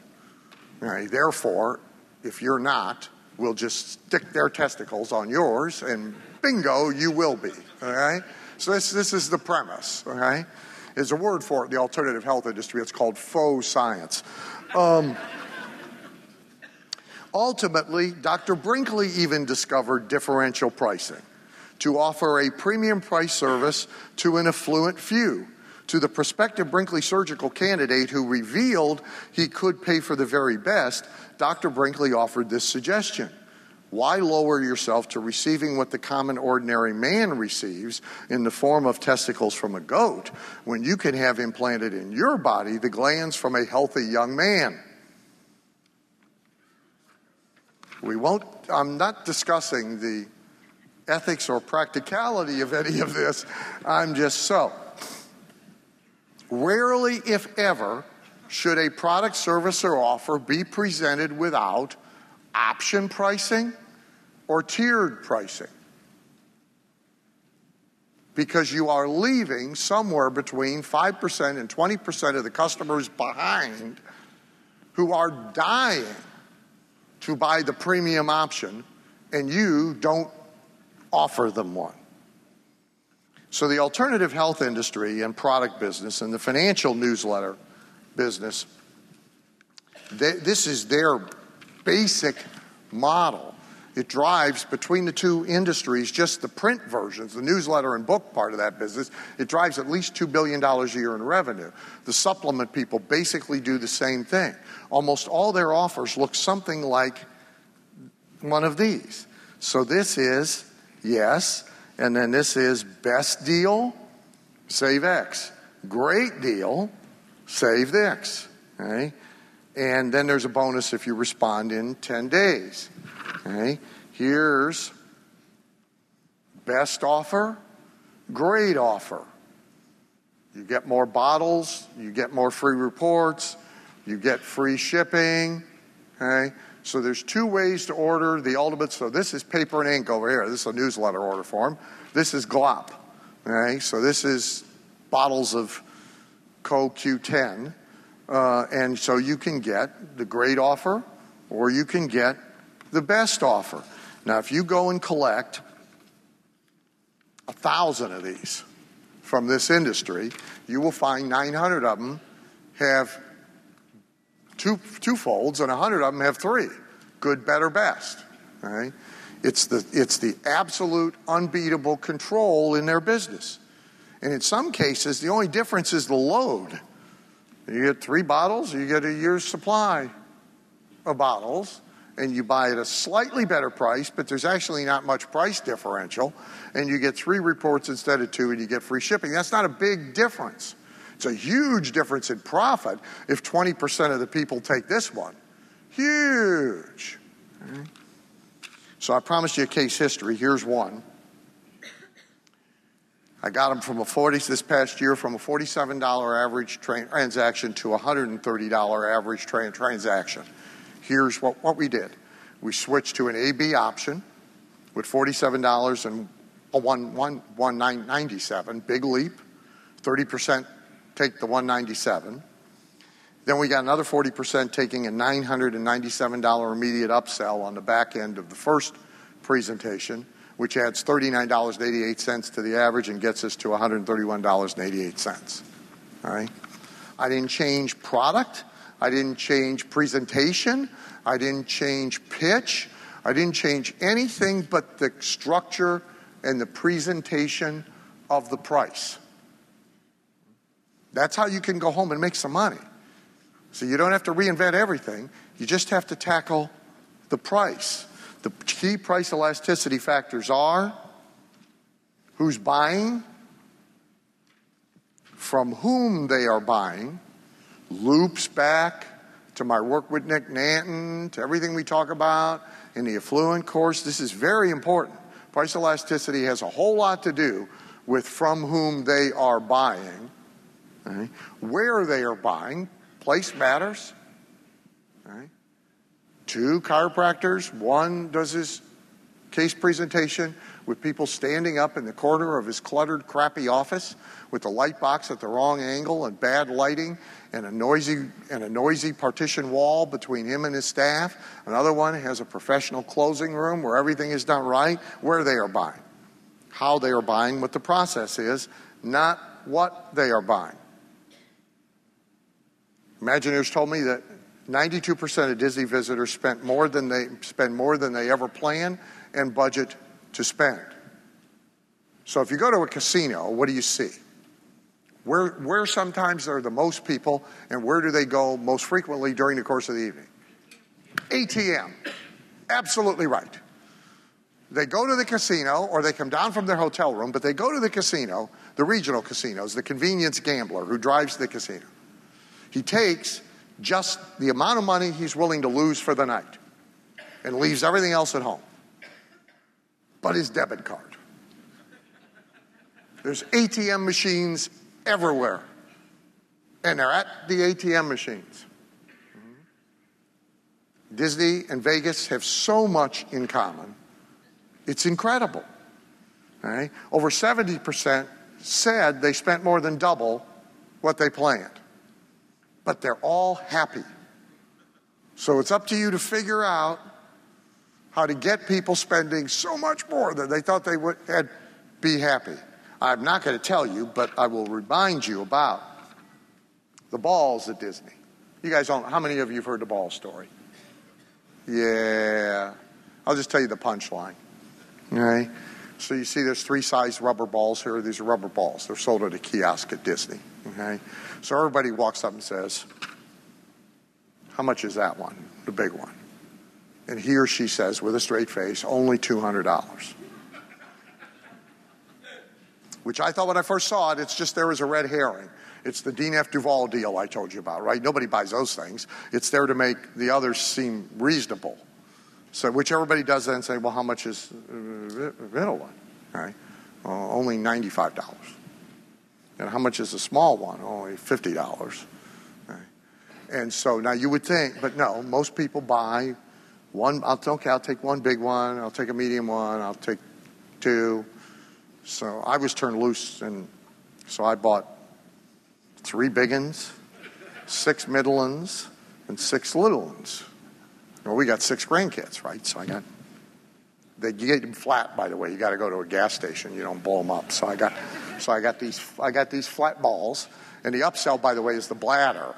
B: Right? Therefore, if you're not, we'll just stick their testicles on yours, and bingo, you will be. All right? So this, this is the premise, okay? There's a word for it the alternative health industry. It's called faux science. Um, ultimately, Dr. Brinkley even discovered differential pricing to offer a premium price service to an affluent few. To the prospective Brinkley surgical candidate who revealed he could pay for the very best, Dr. Brinkley offered this suggestion why lower yourself to receiving what the common ordinary man receives in the form of testicles from a goat when you can have implanted in your body the glands from a healthy young man? We won't, I'm not discussing the ethics or practicality of any of this. I'm just so. Rarely, if ever, should a product, service, or offer be presented without option pricing or tiered pricing. Because you are leaving somewhere between 5% and 20% of the customers behind who are dying to buy the premium option, and you don't offer them one. So, the alternative health industry and product business and the financial newsletter business, they, this is their basic model. It drives between the two industries, just the print versions, the newsletter and book part of that business, it drives at least $2 billion a year in revenue. The supplement people basically do the same thing. Almost all their offers look something like one of these. So this is yes, and then this is best deal, save X. Great deal, save this. Okay? And then there's a bonus if you respond in 10 days. Okay? Here's best offer, great offer. You get more bottles, you get more free reports, you get free shipping. Okay? So there's two ways to order the ultimate. So this is paper and ink over here. This is a newsletter order form. This is glop. Okay? So this is bottles of CoQ10. Uh, and so you can get the great offer or you can get the best offer. Now, if you go and collect a thousand of these from this industry, you will find 900 of them have two, two folds and 100 of them have three good, better, best. Right? It's the, it's the absolute unbeatable control in their business. And in some cases, the only difference is the load. You get three bottles, you get a year's supply of bottles, and you buy at a slightly better price, but there's actually not much price differential, and you get three reports instead of two, and you get free shipping. That's not a big difference. It's a huge difference in profit if 20% of the people take this one. Huge. So I promised you a case history. Here's one. I got them from a 40 this past year from a $47 average transaction to a $130 average tra- transaction. Here's what, what we did. We switched to an AB option with $47 and a 1, 1, 197, big leap. 30% take the 197. Then we got another 40% taking a $997 immediate upsell on the back end of the first presentation, which adds $39.88 to the average and gets us to $131.88. All right? I didn't change product. I didn't change presentation. I didn't change pitch. I didn't change anything but the structure and the presentation of the price. That's how you can go home and make some money. So you don't have to reinvent everything, you just have to tackle the price. The key price elasticity factors are who's buying, from whom they are buying, loops back to my work with Nick Nanton, to everything we talk about in the affluent course. This is very important. Price elasticity has a whole lot to do with from whom they are buying, okay? where they are buying, Place matters. Right? Two chiropractors, one does his case presentation with people standing up in the corner of his cluttered, crappy office with the light box at the wrong angle and bad lighting and a noisy and a noisy partition wall between him and his staff. Another one has a professional closing room where everything is done right, where they are buying, how they are buying, what the process is, not what they are buying. Imagineers told me that 92% of Disney visitors spent more than they spend more than they ever plan and budget to spend. So if you go to a casino, what do you see? Where, where sometimes are the most people and where do they go most frequently during the course of the evening? ATM. Absolutely right. They go to the casino or they come down from their hotel room, but they go to the casino, the regional casinos, the convenience gambler who drives the casino. He takes just the amount of money he's willing to lose for the night and leaves everything else at home but his debit card. There's ATM machines everywhere, and they're at the ATM machines. Mm-hmm. Disney and Vegas have so much in common. It's incredible. Over 70% said they spent more than double what they planned but they're all happy. So it's up to you to figure out how to get people spending so much more than they thought they would had be happy. I'm not going to tell you, but I will remind you about the balls at Disney. You guys don't, how many of you have heard the ball story? Yeah. I'll just tell you the punchline. Okay? So you see there's three size rubber balls here. These are rubber balls. They're sold at a kiosk at Disney. Okay? So everybody walks up and says, How much is that one? The big one. And he or she says, with a straight face, only $200. Which I thought when I first saw it, it's just there as a red herring. It's the Dean F. Duval deal I told you about, right? Nobody buys those things. It's there to make the others seem reasonable. So, which everybody does then say, well, how much is the middle one? Right? Uh, only $95. And how much is a small one? Only $50. Right? And so now you would think, but no, most people buy one. I'll, okay, I'll take one big one. I'll take a medium one. I'll take two. So I was turned loose, and so I bought three big ones, six middle ones, and six little ones. Well, we got six grandkids, right? So I got, they get them flat, by the way. You got to go to a gas station. You don't blow them up. So I got, so I got these, I got these flat balls. And the upsell, by the way, is the bladder.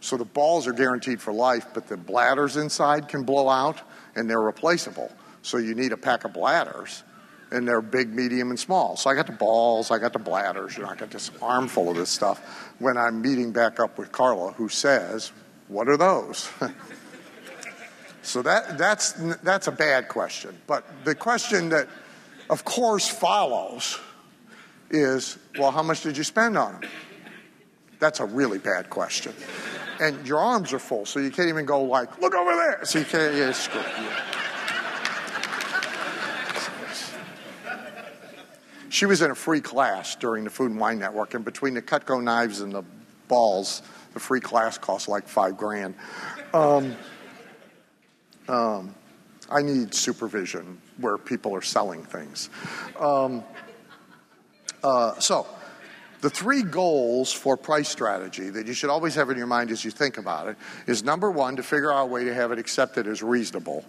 B: So the balls are guaranteed for life, but the bladders inside can blow out and they're replaceable. So you need a pack of bladders and they're big, medium, and small. So I got the balls, I got the bladders, you know, I got this armful of this stuff when I'm meeting back up with Carla, who says, What are those? so that, that's, that's a bad question. But the question that, of course, follows is, Well, how much did you spend on them? That's a really bad question and your arms are full, so you can't even go like, look over there. So you can't, yeah, screw She was in a free class during the Food and Wine Network, and between the Cutco knives and the balls, the free class cost like five grand. Um, um, I need supervision where people are selling things. Um, uh, so, the three goals for price strategy that you should always have in your mind as you think about it is number one, to figure out a way to have it accepted as reasonable.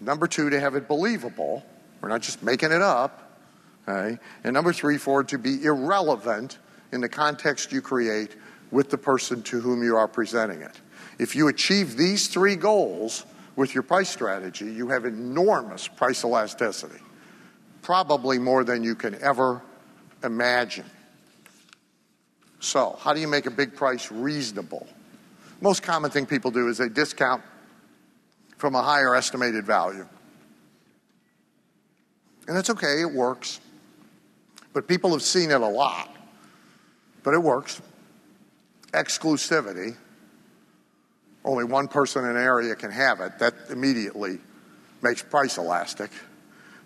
B: Number two, to have it believable. We're not just making it up. Okay? And number three, for to be irrelevant in the context you create with the person to whom you are presenting it. If you achieve these three goals with your price strategy, you have enormous price elasticity, probably more than you can ever imagine. So, how do you make a big price reasonable? Most common thing people do is they discount from a higher estimated value. And that's okay, it works. But people have seen it a lot. But it works. Exclusivity. Only one person in an area can have it. That immediately makes price elastic.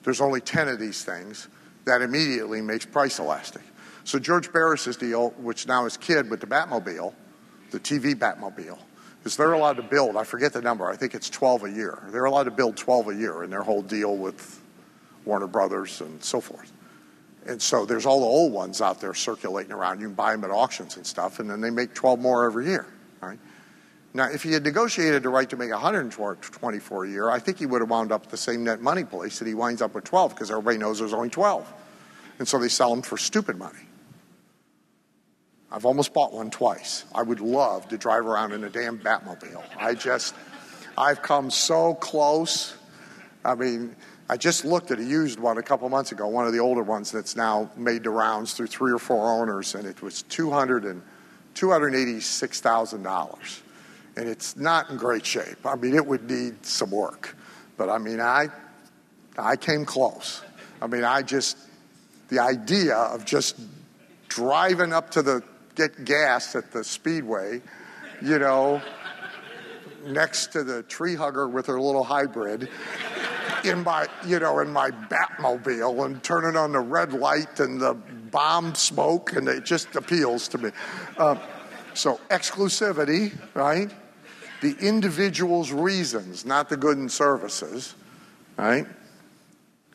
B: There's only 10 of these things that immediately makes price elastic. So George Barris's deal, which now is Kid with the Batmobile, the TV Batmobile, is they're allowed to build, I forget the number, I think it's 12 a year. They're allowed to build 12 a year in their whole deal with Warner Brothers and so forth. And so there's all the old ones out there circulating around. You can buy them at auctions and stuff, and then they make 12 more every year. Right? Now, if he had negotiated the right to make 124 a year, I think he would have wound up at the same net money place that he winds up with 12 because everybody knows there's only 12. And so they sell them for stupid money. I've almost bought one twice. I would love to drive around in a damn Batmobile. I just, I've come so close. I mean, I just looked at a used one a couple months ago, one of the older ones that's now made the rounds through three or four owners, and it was $200 and, $286,000 and it's not in great shape. I mean, it would need some work. But I mean, I, I came close. I mean, I just, the idea of just driving up to the, get gas at the speedway, you know, next to the tree hugger with her little hybrid in my, you know, in my Batmobile and turning on the red light and the bomb smoke, and it just appeals to me. Uh, so, exclusivity, right? The individual's reasons, not the good and services, right?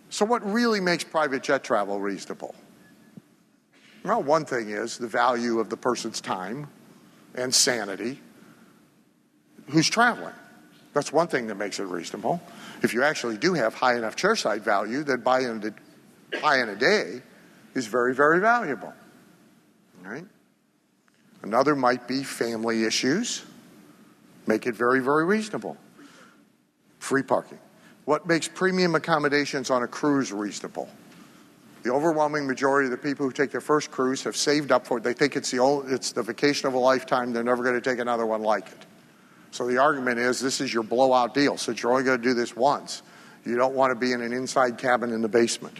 B: So, what really makes private jet travel reasonable? Well, one thing is the value of the person's time and sanity who's traveling. That's one thing that makes it reasonable. If you actually do have high enough chairside value, then buying a, a day is very, very valuable. Right? Another might be family issues. Make it very, very reasonable. Free parking. What makes premium accommodations on a cruise reasonable? The overwhelming majority of the people who take their first cruise have saved up for it. They think it's the, old, it's the vacation of a lifetime. They're never going to take another one like it. So the argument is this is your blowout deal. Since you're only going to do this once, you don't want to be in an inside cabin in the basement.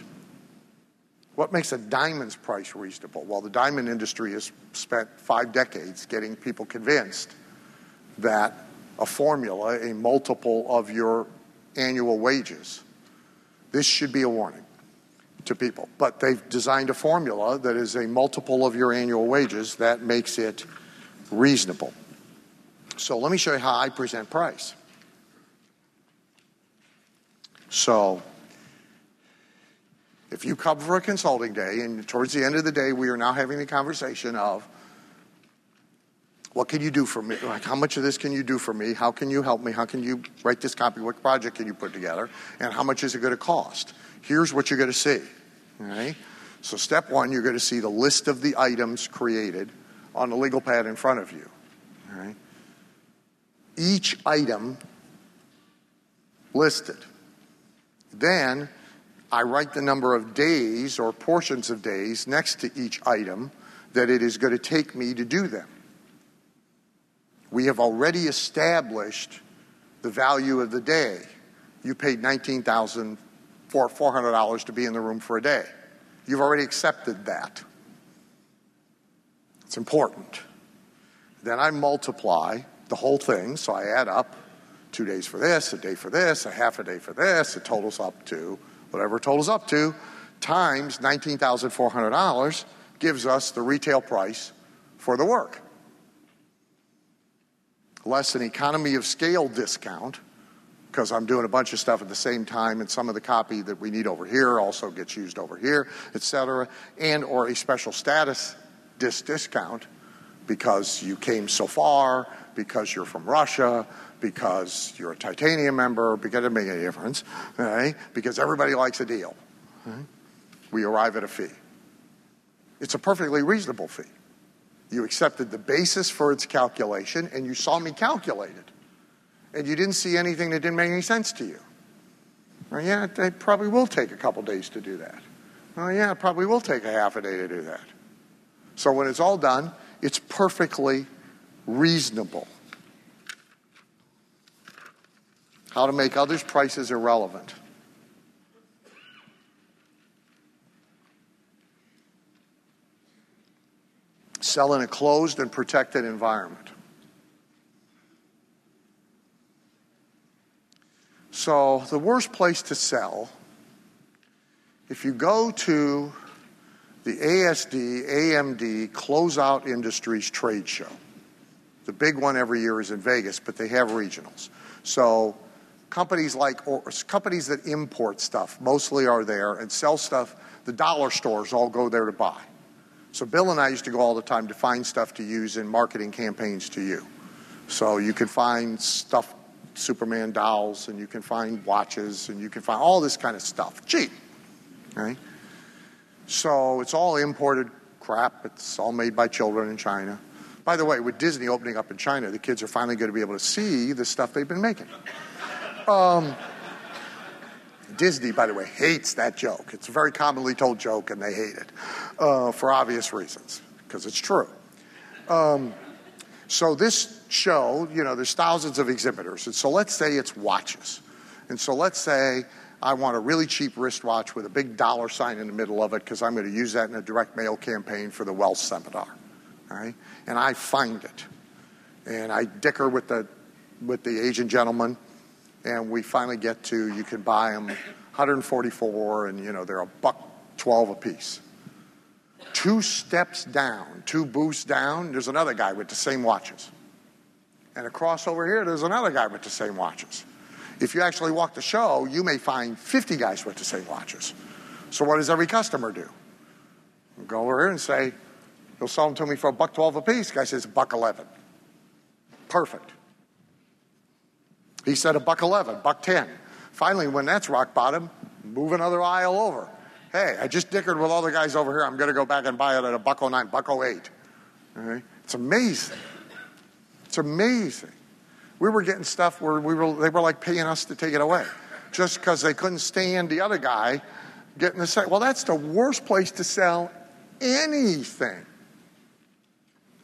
B: What makes a diamond's price reasonable? Well, the diamond industry has spent five decades getting people convinced that a formula, a multiple of your annual wages, this should be a warning to people. But they've designed a formula that is a multiple of your annual wages that makes it reasonable. So let me show you how I present price. So if you come for a consulting day, and towards the end of the day, we are now having the conversation of what can you do for me? Like, how much of this can you do for me? How can you help me? How can you write this copy? What project can you put together? And how much is it going to cost? Here's what you're going to see. So, step one, you're going to see the list of the items created on the legal pad in front of you. All right? Each item listed. Then I write the number of days or portions of days next to each item that it is going to take me to do them. We have already established the value of the day. You paid $19,400 to be in the room for a day. You've already accepted that. It's important. Then I multiply the whole thing, so I add up two days for this, a day for this, a half a day for this, it totals up to whatever it totals up to, times $19,400 gives us the retail price for the work. Less an economy of scale discount, because I'm doing a bunch of stuff at the same time, and some of the copy that we need over here also gets used over here, et cetera, and or a special status dis- discount because you came so far, because you're from Russia, because you're a titanium member, because it doesn't make any difference, right? because everybody likes a deal. Right? We arrive at a fee. It's a perfectly reasonable fee. You accepted the basis for its calculation, and you saw me calculate it. And you didn't see anything that didn't make any sense to you. Well, yeah, it probably will take a couple days to do that. Well, yeah, it probably will take a half a day to do that. So when it's all done, it's perfectly reasonable. How to make others' prices irrelevant. Sell in a closed and protected environment. So, the worst place to sell, if you go to the ASD, AMD Closeout Industries Trade Show, the big one every year is in Vegas, but they have regionals. So, companies like or companies that import stuff mostly are there and sell stuff. The dollar stores all go there to buy. So bill and i used to go all the time to find stuff to use in marketing campaigns to you. So you can find stuff superman dolls and you can find watches and you can find all this kind of stuff. Cheap right? So it's all imported crap. It's all made by children in china by the way with disney opening up in china the kids are finally going to be able to see the stuff they've been making um, Disney, by the way, hates that joke. It's a very commonly told joke, and they hate it uh, for obvious reasons, because it's true. Um, so, this show, you know, there's thousands of exhibitors. And so, let's say it's watches. And so, let's say I want a really cheap wristwatch with a big dollar sign in the middle of it because I'm going to use that in a direct mail campaign for the Wealth Seminar. All right? And I find it. And I dicker with the, with the Asian gentleman and we finally get to you can buy them 144 and you know they're a buck 12 a piece two steps down two booths down there's another guy with the same watches. And across over here there's another guy with the same watches. If you actually walk the show you may find 50 guys with the same watches. So what does every customer do? Go over here and say you'll sell them to me for a buck 12 a piece guy says a buck 11 perfect he said a buck 11, buck 10. Finally, when that's rock bottom, move another aisle over. Hey, I just dickered with all the guys over here. I'm going to go back and buy it at a buck 09, buck 08. Right? It's amazing. It's amazing. We were getting stuff where we were, they were like paying us to take it away just because they couldn't stand the other guy getting the same. Well, that's the worst place to sell anything.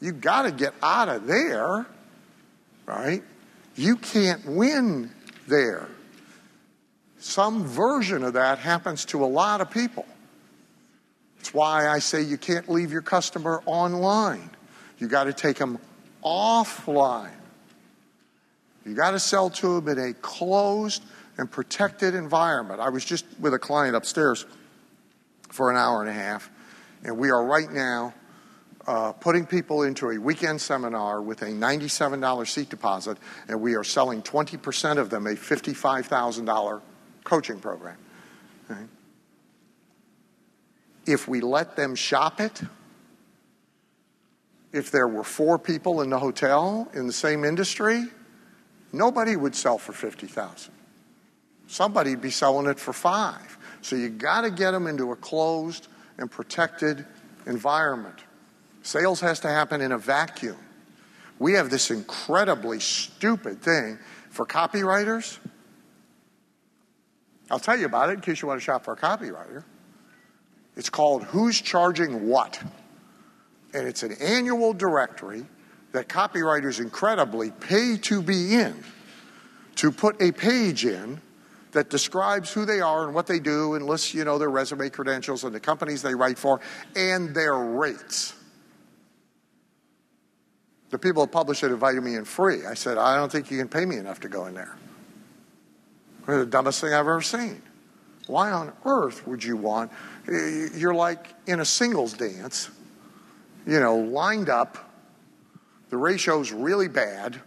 B: You got to get out of there, right? You can't win there. Some version of that happens to a lot of people. That's why I say you can't leave your customer online. You got to take them offline. You got to sell to them in a closed and protected environment. I was just with a client upstairs for an hour and a half, and we are right now uh, putting people into a weekend seminar with a $97 seat deposit, and we are selling 20% of them a $55,000 coaching program. if we let them shop it, if there were four people in the hotel in the same industry, nobody would sell for 50,000. Somebody'd be selling it for 5. So you got to get them into a closed and protected environment. Sales has to happen in a vacuum. We have this incredibly stupid thing for copywriters. I'll tell you about it in case you want to shop for a copywriter. It's called Who's Charging What? And it's an annual directory that copywriters incredibly pay to be in to put a page in that describes who they are and what they do and lists, you know, their resume credentials and the companies they write for and their rates. The people that publish it invited me in free. I said, I don't think you can pay me enough to go in there. It's the dumbest thing I've ever seen. Why on earth would you want? You're like in a singles dance, you know, lined up. The ratio's really bad,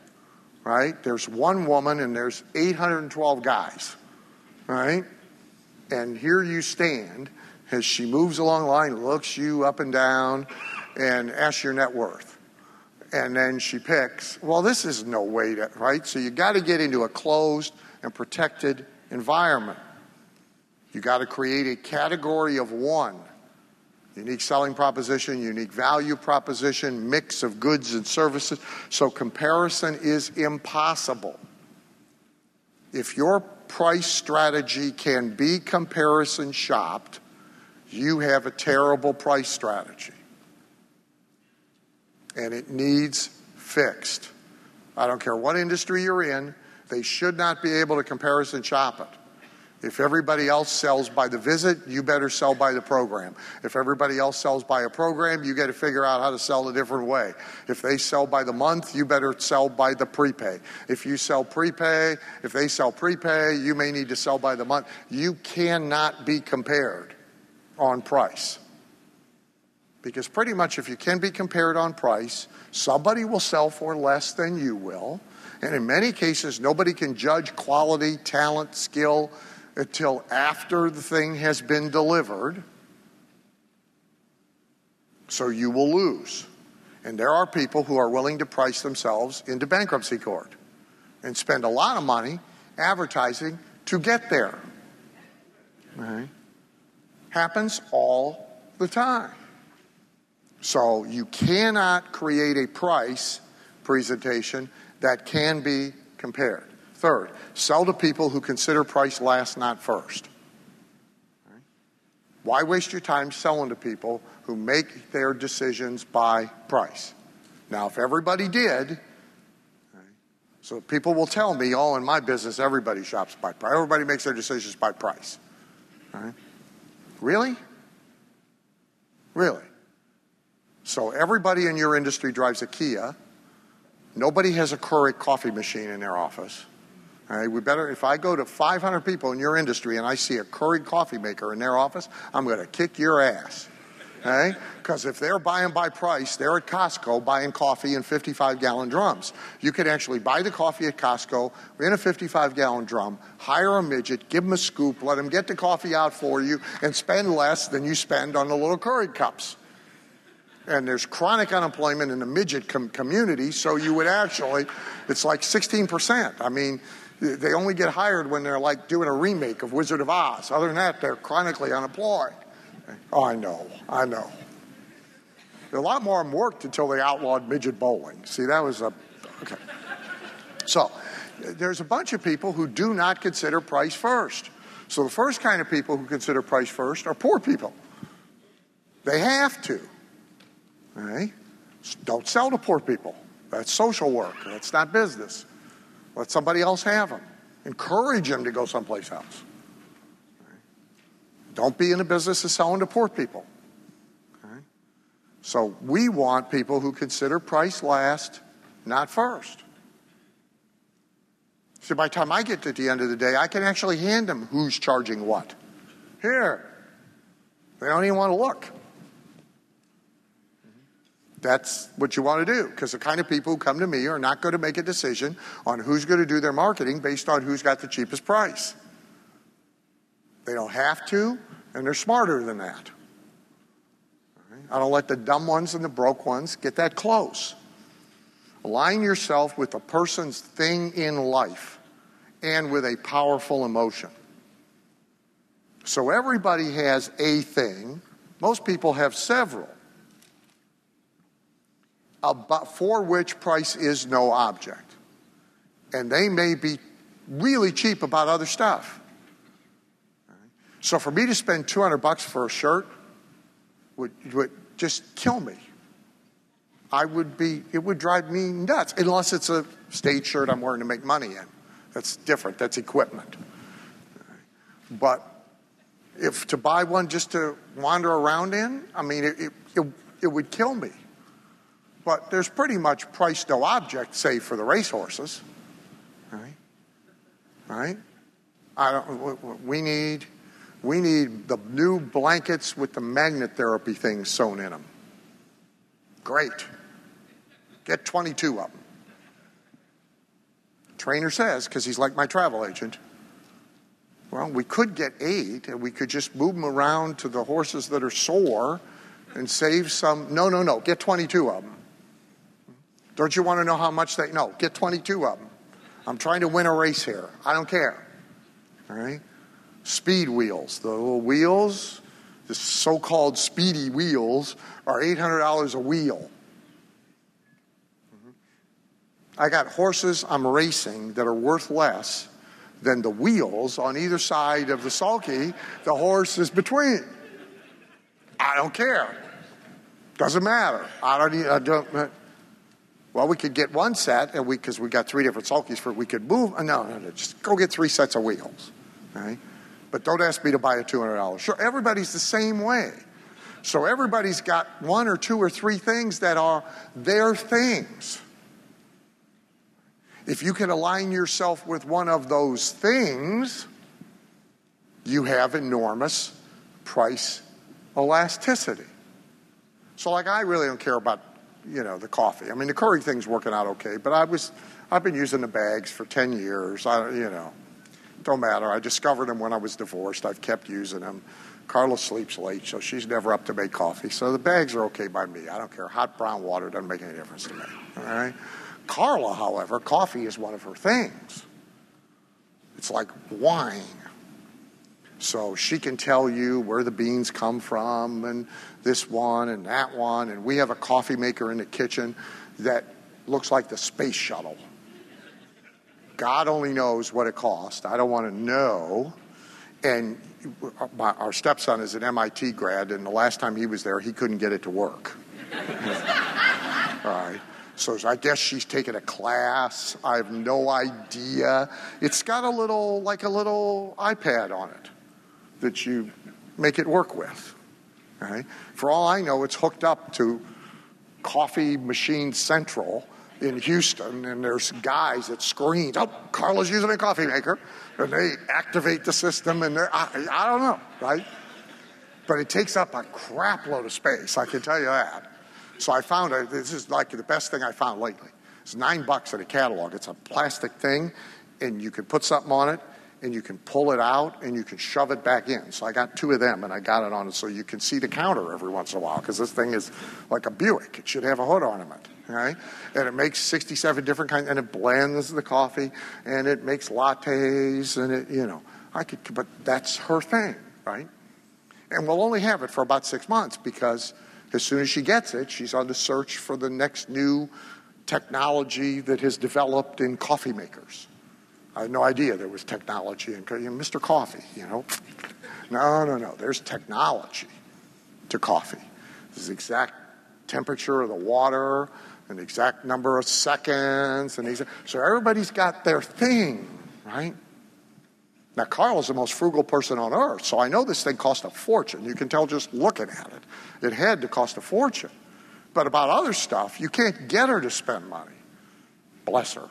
B: right? There's one woman and there's 812 guys, right? And here you stand as she moves along the line, looks you up and down, and asks your net worth. And then she picks, well, this is no way to, right? So you got to get into a closed and protected environment. You got to create a category of one unique selling proposition, unique value proposition, mix of goods and services. So comparison is impossible. If your price strategy can be comparison shopped, you have a terrible price strategy. And it needs fixed. I don't care what industry you're in, they should not be able to comparison shop it. If everybody else sells by the visit, you better sell by the program. If everybody else sells by a program, you got to figure out how to sell a different way. If they sell by the month, you better sell by the prepay. If you sell prepay, if they sell prepay, you may need to sell by the month. You cannot be compared on price. Because pretty much if you can be compared on price, somebody will sell for less than you will. And in many cases, nobody can judge quality, talent, skill, until after the thing has been delivered. So you will lose. And there are people who are willing to price themselves into bankruptcy court and spend a lot of money advertising to get there. Right? Happens all the time. So you cannot create a price presentation that can be compared. Third, sell to people who consider price last, not first. Why waste your time selling to people who make their decisions by price? Now, if everybody did, so people will tell me, oh, in my business, everybody shops by price. Everybody makes their decisions by price. Really? Really? So everybody in your industry drives a Kia. Nobody has a Keurig coffee machine in their office. All right, we better, if I go to 500 people in your industry and I see a Keurig coffee maker in their office, I'm going to kick your ass. Okay? Because if they're buying by price, they're at Costco buying coffee in 55 gallon drums. You could actually buy the coffee at Costco in a 55 gallon drum, hire a midget, give them a scoop, let them get the coffee out for you, and spend less than you spend on the little Keurig cups. And there's chronic unemployment in the midget com- community, so you would actually, it's like 16%. I mean, they only get hired when they're like doing a remake of Wizard of Oz. Other than that, they're chronically unemployed. Oh, I know, I know. A lot more of them worked until they outlawed midget bowling. See, that was a. Okay. So, there's a bunch of people who do not consider price first. So, the first kind of people who consider price first are poor people. They have to. Don't sell to poor people. That's social work, that's not business. Let somebody else have them. Encourage them to go someplace else. Don't be in the business of selling to poor people. So we want people who consider price last, not first. So by the time I get to the end of the day, I can actually hand them who's charging what. Here. They don't even want to look that's what you want to do because the kind of people who come to me are not going to make a decision on who's going to do their marketing based on who's got the cheapest price. They don't have to, and they're smarter than that. I don't let the dumb ones and the broke ones get that close. Align yourself with a person's thing in life and with a powerful emotion. So everybody has a thing. Most people have several, about, for which price is no object. And they may be really cheap about other stuff. So for me to spend 200 bucks for a shirt would, would just kill me. I would be, it would drive me nuts, unless it's a stage shirt I'm wearing to make money in. That's different, that's equipment. But if to buy one just to wander around in, I mean, it, it, it, it would kill me. But there's pretty much price no object, save for the racehorses. Right? Right? I don't, we need we need the new blankets with the magnet therapy things sewn in them. Great. Get 22 of them. Trainer says, because he's like my travel agent, well, we could get eight and we could just move them around to the horses that are sore and save some. No, no, no. Get 22 of them. Don't you want to know how much they. No, get 22 of them. I'm trying to win a race here. I don't care. All right? speed wheels. The little wheels, the so called speedy wheels, are $800 a wheel. Mm-hmm. I got horses I'm racing that are worth less than the wheels on either side of the sulky the horse is between. I don't care. Doesn't matter. I don't. Need, I don't. Uh, well, we could get one set, and we because we got three different sulkies for we could move. No, no, no. Just go get three sets of wheels. But don't ask me to buy a $200. Sure, everybody's the same way. So everybody's got one or two or three things that are their things. If you can align yourself with one of those things, you have enormous price elasticity. So, like, I really don't care about, you know, the coffee. I mean, the Keurig thing's working out okay, but I was, I've been using the bags for 10 years. I, you know, don't matter. I discovered them when I was divorced. I've kept using them. Carla sleeps late, so she's never up to make coffee. So the bags are okay by me. I don't care. Hot brown water doesn't make any difference to me. All right. Carla, however, coffee is one of her things. It's like wine. So she can tell you where the beans come from and this one and that one. And we have a coffee maker in the kitchen that looks like the space shuttle. God only knows what it cost. I don't want to know. And my, our stepson is an MIT grad, and the last time he was there, he couldn't get it to work. All right. So I guess she's taking a class. I have no idea. It's got a little, like a little iPad on it that you make it work with. Right? For all I know, it's hooked up to Coffee Machine Central in Houston, and there's guys that scream, "Oh, Carla's using a coffee maker," and they activate the system, and they're I, I don't know, right? But it takes up a crap load of space, I can tell you that. So I found it. This is like the best thing I found lately. It's nine bucks at a catalog. It's a plastic thing, and you can put something on it, and you can pull it out, and you can shove it back in. So I got two of them, and I got it on so you can see the counter every once in a while because this thing is like a Buick. It should have a hood ornament right? And it makes 67 different kinds, and it blends the coffee, and it makes lattes, and it, you know, I could, but that's her thing, right? And we'll only have it for about six months because as soon as she gets it, she's on the search for the next new technology that has developed in coffee makers. I had no idea there was technology in you know, Mr. Coffee, you know. No, no, no. There's technology to coffee. This is exact temperature of the water, an exact number of seconds, and these. So everybody's got their thing, right? Now, Carl is the most frugal person on earth, so I know this thing cost a fortune. You can tell just looking at it. It had to cost a fortune. But about other stuff, you can't get her to spend money. Bless her.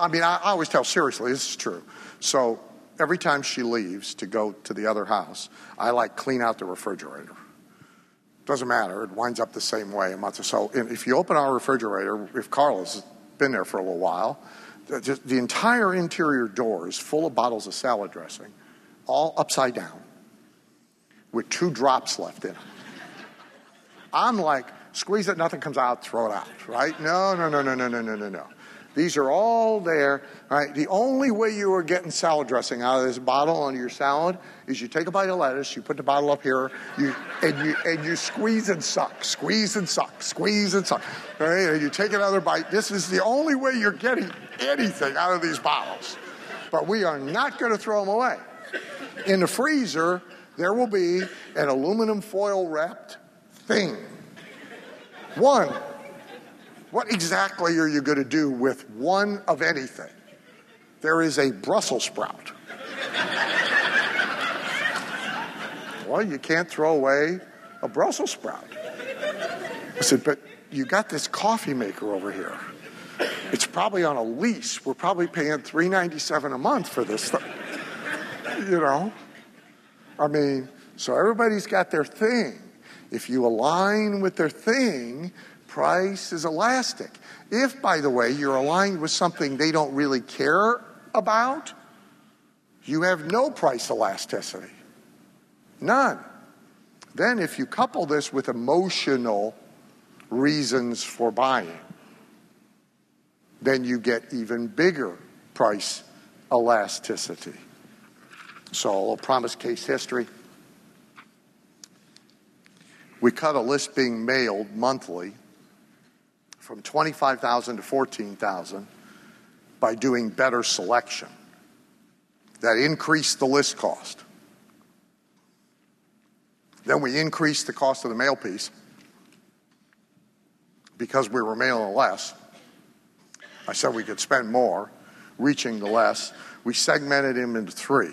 B: I mean, I, I always tell seriously, this is true. So every time she leaves to go to the other house, I like clean out the refrigerator. Doesn't matter. It winds up the same way a month or so. And if you open our refrigerator, if Carla's been there for a little while, the, the entire interior door is full of bottles of salad dressing, all upside down, with two drops left in them. I'm like, squeeze it, nothing comes out, throw it out, right? No, no, no, no, no, no, no, no, no. These are all there? The only way you are getting salad dressing out of this bottle onto your salad is you take a bite of lettuce, you put the bottle up here, you and you and you squeeze and suck, squeeze and suck, squeeze and suck. Right? And you take another bite. This is the only way you're getting anything out of these bottles. But we are not going to throw them away. In the freezer, there will be an aluminum foil wrapped thing. One what exactly are you going to do with one of anything? There is a Brussels sprout. well, you can't throw away a Brussels sprout. I said, but you got this coffee maker over here. It's probably on a lease. We're probably paying three ninety seven a month for this thing. You know? I mean, so everybody's got their thing. If you align with their thing, price is elastic. If, by the way, you're aligned with something they don't really care about, you have no price elasticity. None. Then, if you couple this with emotional reasons for buying, then you get even bigger price elasticity. So, a promise case history. We cut a list being mailed monthly from 25,000 to 14,000 by doing better selection. That increased the list cost. Then we increased the cost of the mail piece because we were mailing less. I said we could spend more, reaching the less. We segmented him into three.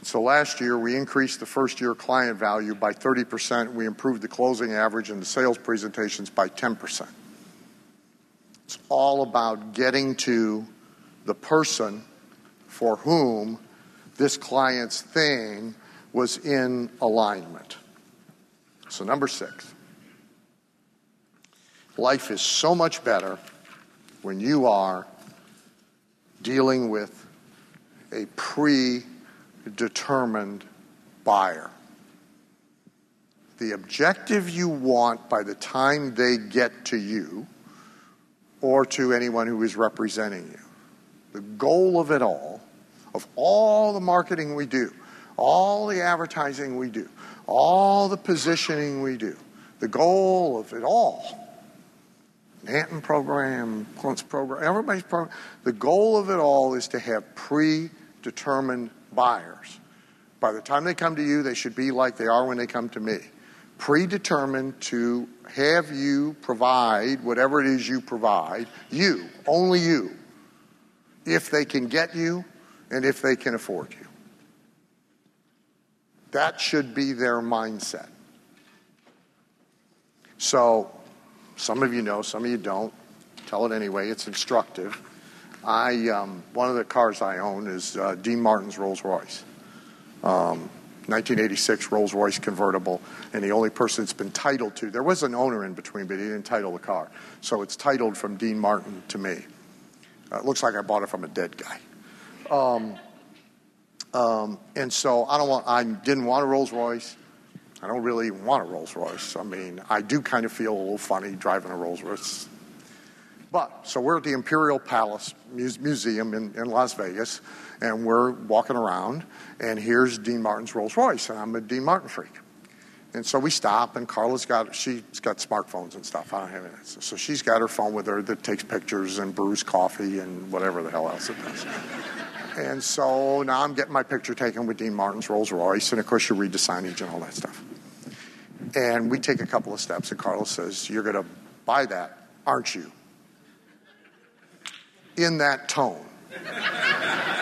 B: So last year, we increased the first year client value by 30%. We improved the closing average and the sales presentations by 10%. It's all about getting to the person for whom this client's thing was in alignment. So, number six, life is so much better when you are dealing with a predetermined buyer. The objective you want by the time they get to you or to anyone who is representing you. The goal of it all, of all the marketing we do, all the advertising we do, all the positioning we do, the goal of it all, Manton program, Quince program, everybody's program, the goal of it all is to have predetermined buyers. By the time they come to you, they should be like they are when they come to me predetermined to have you provide whatever it is you provide, you, only you, if they can get you and if they can afford you. That should be their mindset. So, some of you know, some of you don't. Tell it anyway, it's instructive. I, um, one of the cars I own is uh, Dean Martin's Rolls Royce. Um, 1986 Rolls Royce convertible, and the only person it's been titled to, there was an owner in between, but he didn't title the car. So it's titled from Dean Martin to me. Uh, it looks like I bought it from a dead guy. Um, um, and so I don't want, I didn't want a Rolls Royce. I don't really want a Rolls Royce. I mean, I do kind of feel a little funny driving a Rolls Royce. But, so we're at the Imperial Palace Museum in, in Las Vegas, and we're walking around, and here's Dean Martin's Rolls Royce, and I'm a Dean Martin freak. And so we stop, and Carla's got she's got smartphones and stuff. I don't have any. So she's got her phone with her that takes pictures and brews coffee and whatever the hell else it does. and so now I'm getting my picture taken with Dean Martin's Rolls Royce, and of course you read the signage and all that stuff. And we take a couple of steps, and Carla says, "You're going to buy that, aren't you?" In that tone.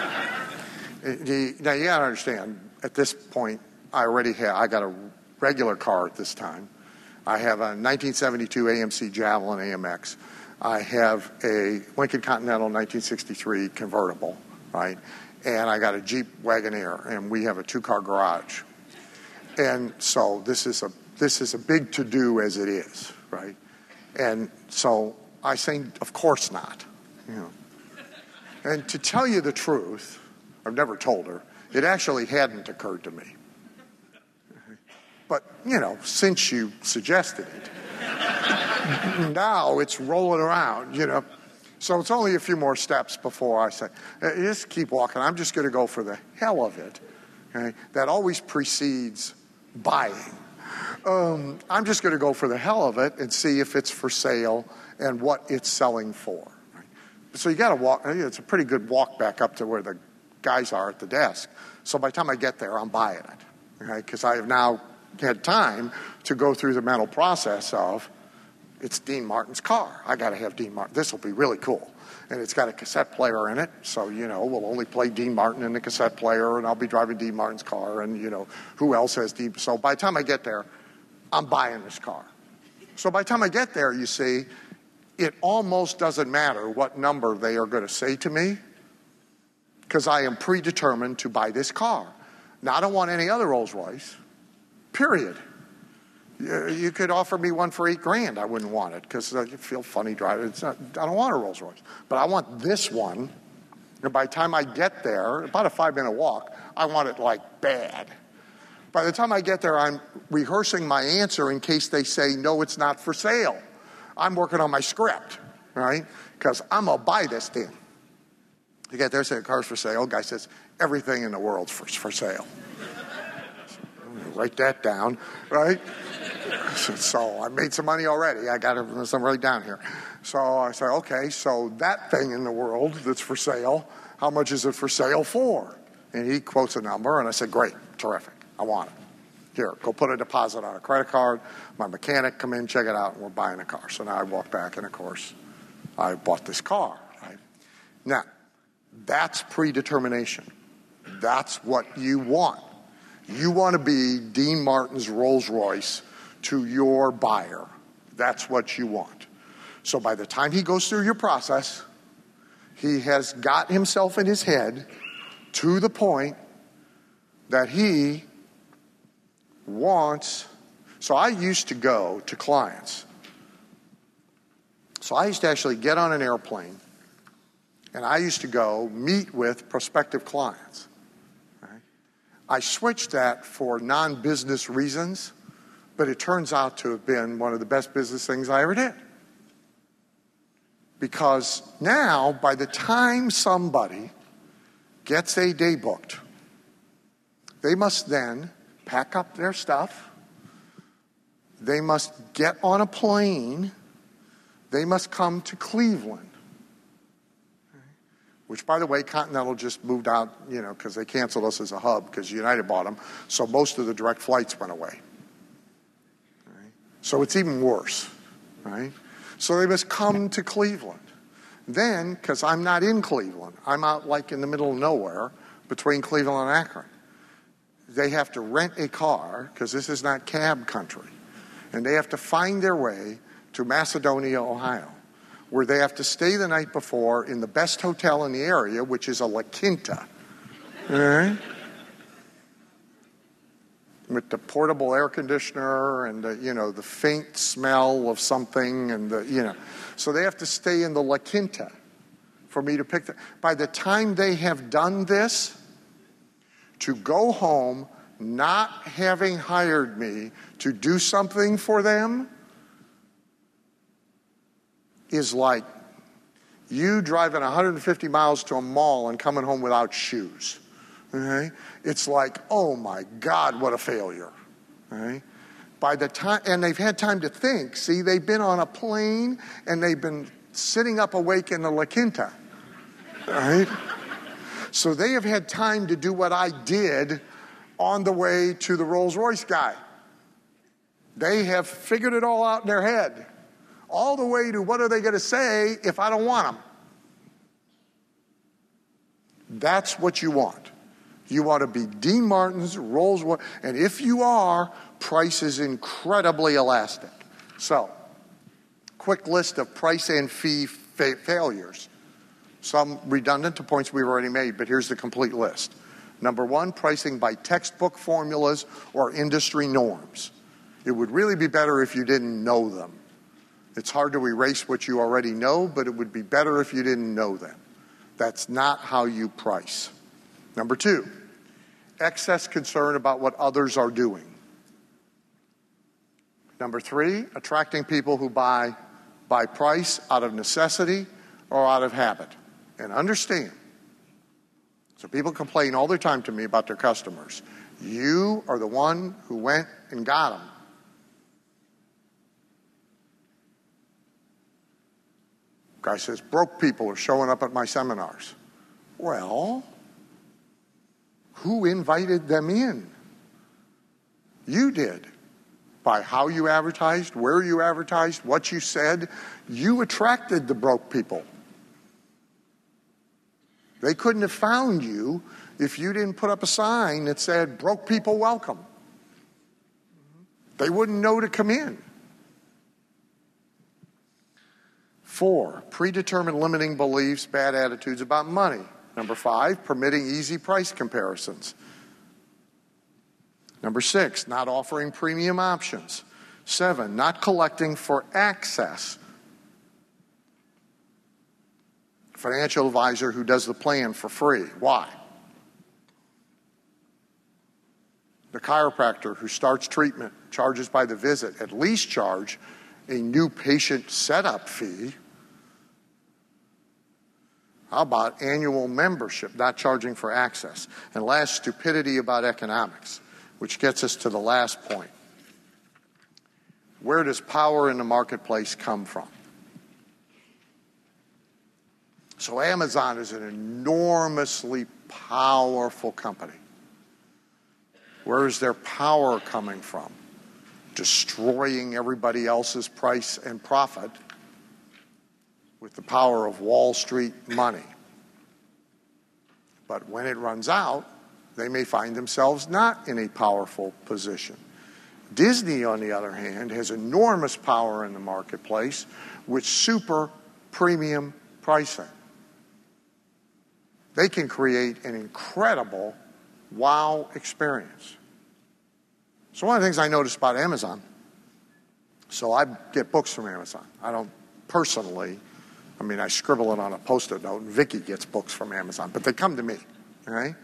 B: now you got to understand. At this point, I already have. I got a regular car at this time. I have a 1972 AMC Javelin AMX. I have a Lincoln Continental 1963 convertible, right? And I got a Jeep Wagoneer, and we have a two-car garage. And so this is a this is a big to do as it is, right? And so I say, of course not. You know. And to tell you the truth, I've never told her, it actually hadn't occurred to me. But, you know, since you suggested it, now it's rolling around, you know. So it's only a few more steps before I say, "Uh, just keep walking. I'm just going to go for the hell of it. Okay? That always precedes buying. Um, I'm just going to go for the hell of it and see if it's for sale and what it's selling for. So you got to walk. It's a pretty good walk back up to where the guys are at the desk. So by the time I get there, I'm buying it, okay? Because I have now had time to go through the mental process of it's Dean Martin's car. I got to have Dean Martin. This will be really cool. And it's got a cassette player in it, so you know we'll only play Dean Martin in the cassette player, and I'll be driving Dean Martin's car, and you know who else has Dean. So by the time I get there, I'm buying this car. So by the time I get there, you see, it almost doesn't matter what number they are going to say to me, because I am predetermined to buy this car. Now I don't want any other Rolls Royce. Period. You could offer me one for eight grand. I wouldn't want it because I feel funny driving. It's not, I don't want a Rolls Royce, but I want this one. And by the time I get there, about a five minute walk, I want it like bad. By the time I get there, I'm rehearsing my answer in case they say, no, it's not for sale. I'm working on my script, right? Because I'm going to buy this thing. You get there, say car's for sale. Guy says, everything in the world's for, for sale. Write that down, right? So I made some money already. I got some right down here. So I say, okay, so that thing in the world that's for sale, how much is it for sale for? And he quotes a number, and I said, great, terrific, I want it. Here, go put a deposit on a credit card. My mechanic come in, check it out, and we're buying a car. So now I walk back, and of course, I bought this car. Right? Now, that's predetermination. That's what you want. You want to be Dean Martin's Rolls Royce to your buyer. That's what you want. So by the time he goes through your process, he has got himself in his head to the point that he wants. So I used to go to clients. So I used to actually get on an airplane and I used to go meet with prospective clients. I switched that for non business reasons, but it turns out to have been one of the best business things I ever did. Because now, by the time somebody gets a day booked, they must then pack up their stuff, they must get on a plane, they must come to Cleveland which by the way continental just moved out you know because they canceled us as a hub because united bought them so most of the direct flights went away. Right? so it's even worse right? So they must come to cleveland. Then because i'm not in cleveland i'm out like in the middle of nowhere between cleveland and akron. They have to rent a car because this is not cab country. And they have to find their way to macedonia ohio where they have to stay the night before in the best hotel in the area, which is a La Quinta. All right? With the portable air conditioner and the, you know the faint smell of something and the you know, so they have to stay in the La Quinta for me to pick them. By the time they have done this, to go home not having hired me to do something for them is like you driving 150 miles to a mall and coming home without shoes. Okay? It's like, oh my God, what a failure. Okay? By the time, and they've had time to think. See, they've been on a plane and they've been sitting up awake in the La Quinta. Right? So they have had time to do what I did on the way to the Rolls Royce guy. They have figured it all out in their head all the way to what are they going to say if I don't want them. That's what you want. You want to be Dean Martin's, Rolls Royce, and if you are, price is incredibly elastic. So, quick list of price and fee fa- failures. Some redundant to points we've already made, but here's the complete list. Number one, pricing by textbook formulas or industry norms. It would really be better if you didn't know them. It's hard to erase what you already know, but it would be better if you didn't know them. That's not how you price. Number two, excess concern about what others are doing. Number three, attracting people who buy by price out of necessity or out of habit. And understand, so people complain all the time to me about their customers. You are the one who went and got them. Guy says, broke people are showing up at my seminars. Well, who invited them in? You did. By how you advertised, where you advertised, what you said, you attracted the broke people. They couldn't have found you if you didn't put up a sign that said, Broke people welcome. They wouldn't know to come in. Four, predetermined limiting beliefs, bad attitudes about money. Number five, permitting easy price comparisons. Number six, not offering premium options. Seven, not collecting for access. Financial advisor who does the plan for free. Why? The chiropractor who starts treatment charges by the visit, at least charge a new patient setup fee. How about annual membership, not charging for access? And last, stupidity about economics, which gets us to the last point. Where does power in the marketplace come from? So, Amazon is an enormously powerful company. Where is their power coming from? Destroying everybody else's price and profit with the power of Wall Street money. But when it runs out, they may find themselves not in a powerful position. Disney, on the other hand, has enormous power in the marketplace with super premium pricing. They can create an incredible wow experience. So, one of the things I noticed about Amazon, so I get books from Amazon. I don't personally, I mean, I scribble it on a post it note, and Vicki gets books from Amazon, but they come to me, right?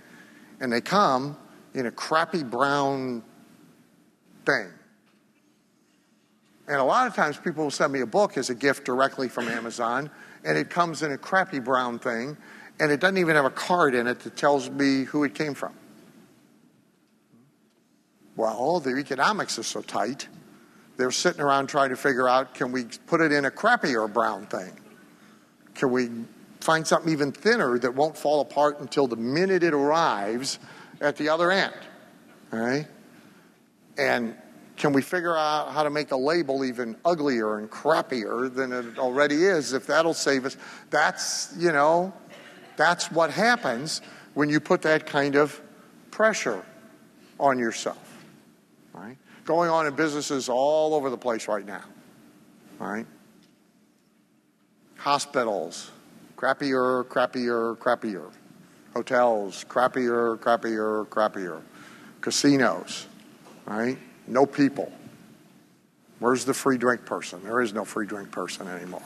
B: And they come in a crappy brown thing. And a lot of times people will send me a book as a gift directly from Amazon, and it comes in a crappy brown thing, and it doesn't even have a card in it that tells me who it came from. Well, the economics are so tight, they're sitting around trying to figure out can we put it in a crappier brown thing? Can we find something even thinner that won't fall apart until the minute it arrives at the other end? And can we figure out how to make the label even uglier and crappier than it already is? If that'll save us, that's, you know, that's what happens when you put that kind of pressure on yourself? Going on in businesses all over the place right now, right? Hospitals, crappier, crappier, crappier. Hotels, crappier, crappier, crappier. Casinos, right? No people. Where's the free drink person? There is no free drink person anymore.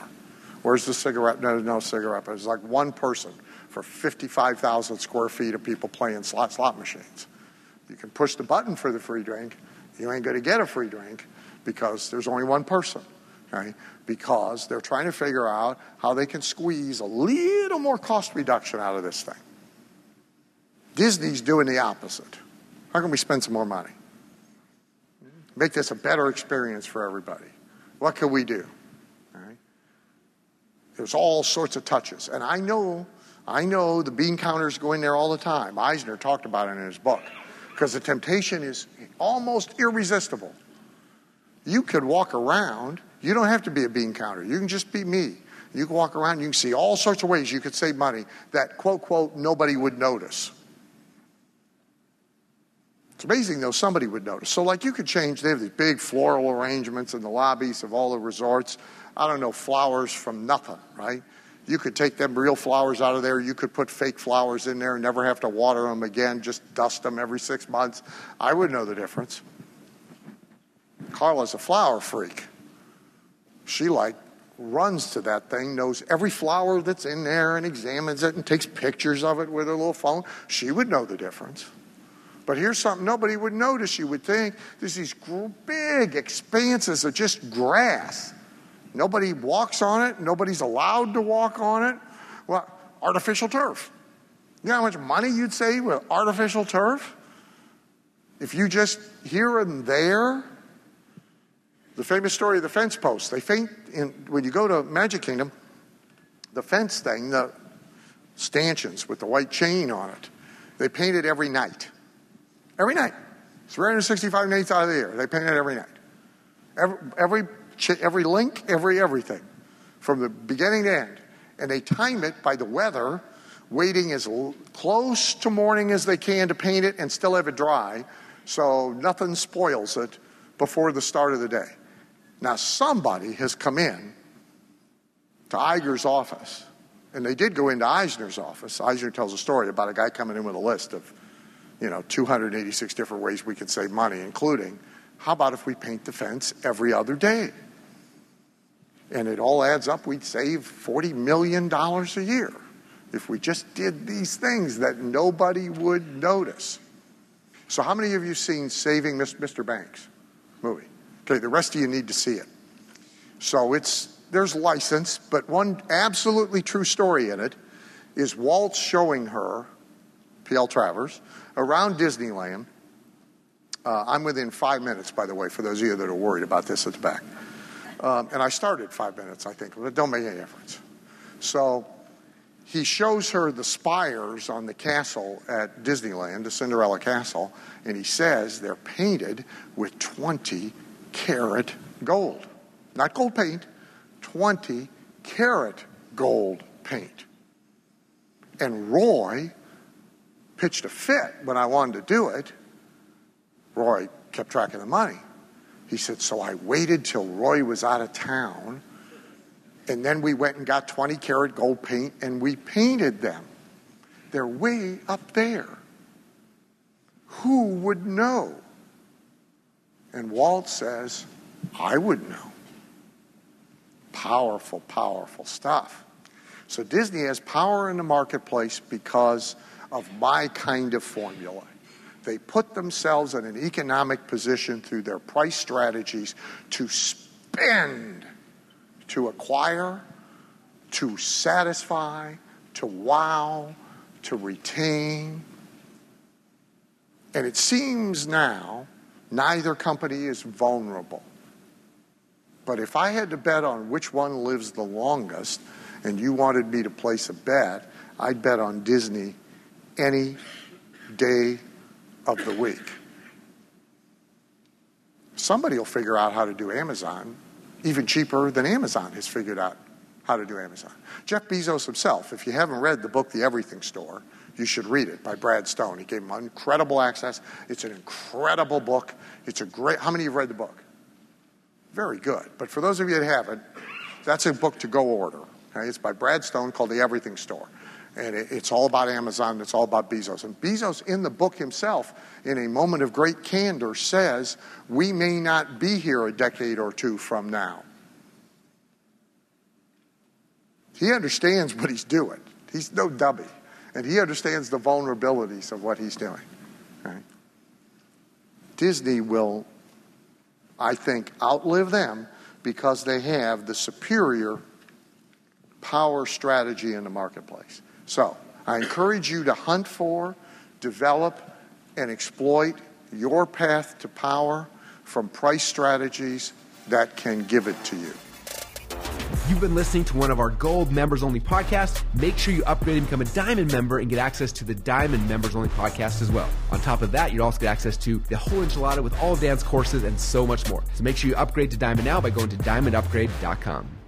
B: Where's the cigarette? No, no cigarette. It's like one person for 55,000 square feet of people playing slot slot machines. You can push the button for the free drink, you ain't going to get a free drink because there's only one person, right? Because they're trying to figure out how they can squeeze a little more cost reduction out of this thing. Disney's doing the opposite. How can we spend some more money? Make this a better experience for everybody. What can we do? All right? There's all sorts of touches. And I know, I know the bean counters go in there all the time. Eisner talked about it in his book because the temptation is almost irresistible. You could walk around, you don't have to be a bean counter, you can just be me. You can walk around, you can see all sorts of ways you could save money that, quote, quote, nobody would notice. It's amazing though, somebody would notice. So, like, you could change, they have these big floral arrangements in the lobbies of all the resorts. I don't know, flowers from nothing, right? You could take them real flowers out of there. You could put fake flowers in there and never have to water them again, just dust them every six months. I would know the difference. Carla's a flower freak. She, like, runs to that thing, knows every flower that's in there and examines it and takes pictures of it with her little phone. She would know the difference. But here's something nobody would notice, you would think. There's these big expanses of just grass. Nobody walks on it, nobody's allowed to walk on it. Well, artificial turf. You know how much money you'd save with artificial turf? If you just here and there, the famous story of the fence post. They faint in, when you go to Magic Kingdom, the fence thing, the stanchions with the white chain on it, they paint it every night. Every night. 365 nights out of the year. They paint it every night. Every, every, every link, every everything. From the beginning to end. And they time it by the weather, waiting as close to morning as they can to paint it and still have it dry so nothing spoils it before the start of the day. Now, somebody has come in to Iger's office, and they did go into Eisner's office. Eisner tells a story about a guy coming in with a list of, you know, 286 different ways we could save money, including how about if we paint the fence every other day? And it all adds up, we'd save $40 million a year if we just did these things that nobody would notice. So, how many of you seen Saving Mr. Banks movie? Okay, the rest of you need to see it. So it's there's license, but one absolutely true story in it is Walt showing her, P.L. Travers, around Disneyland. Uh, I'm within five minutes, by the way, for those of you that are worried about this at the back. Um, and I started five minutes, I think, but it don't make any difference. So he shows her the spires on the castle at Disneyland, the Cinderella Castle, and he says they're painted with 20 carat gold. Not gold paint, 20 carat gold paint. And Roy pitched a fit when I wanted to do it. Roy kept track of the money. He said, So I waited till Roy was out of town, and then we went and got 20 karat gold paint and we painted them. They're way up there. Who would know? And Walt says, I would know. Powerful, powerful stuff. So Disney has power in the marketplace because of my kind of formula. They put themselves in an economic position through their price strategies to spend, to acquire, to satisfy, to wow, to retain. And it seems now Neither company is vulnerable. But if I had to bet on which one lives the longest, and you wanted me to place a bet, I'd bet on Disney any day of the week. Somebody will figure out how to do Amazon even cheaper than Amazon has figured out how to do Amazon. Jeff Bezos himself, if you haven't read the book, The Everything Store, you should read it by Brad Stone. He gave him incredible access. It's an incredible book. It's a great. How many of you have read the book? Very good. But for those of you that haven't, that's a book to go order. Okay? It's by Brad Stone called The Everything Store. And it's all about Amazon, it's all about Bezos. And Bezos, in the book himself, in a moment of great candor, says, We may not be here a decade or two from now. He understands what he's doing, he's no dummy and he understands the vulnerabilities of what he's doing. Right? Disney will, I think, outlive them because they have the superior power strategy in the marketplace. So I encourage you to hunt for, develop, and exploit your path to power from price strategies that can give it to you
A: you've been listening to one of our gold members only podcasts, make sure you upgrade and become a diamond member and get access to the diamond members only podcast as well. On top of that, you'll also get access to the whole enchilada with all Dan's courses and so much more. So make sure you upgrade to diamond now by going to diamondupgrade.com.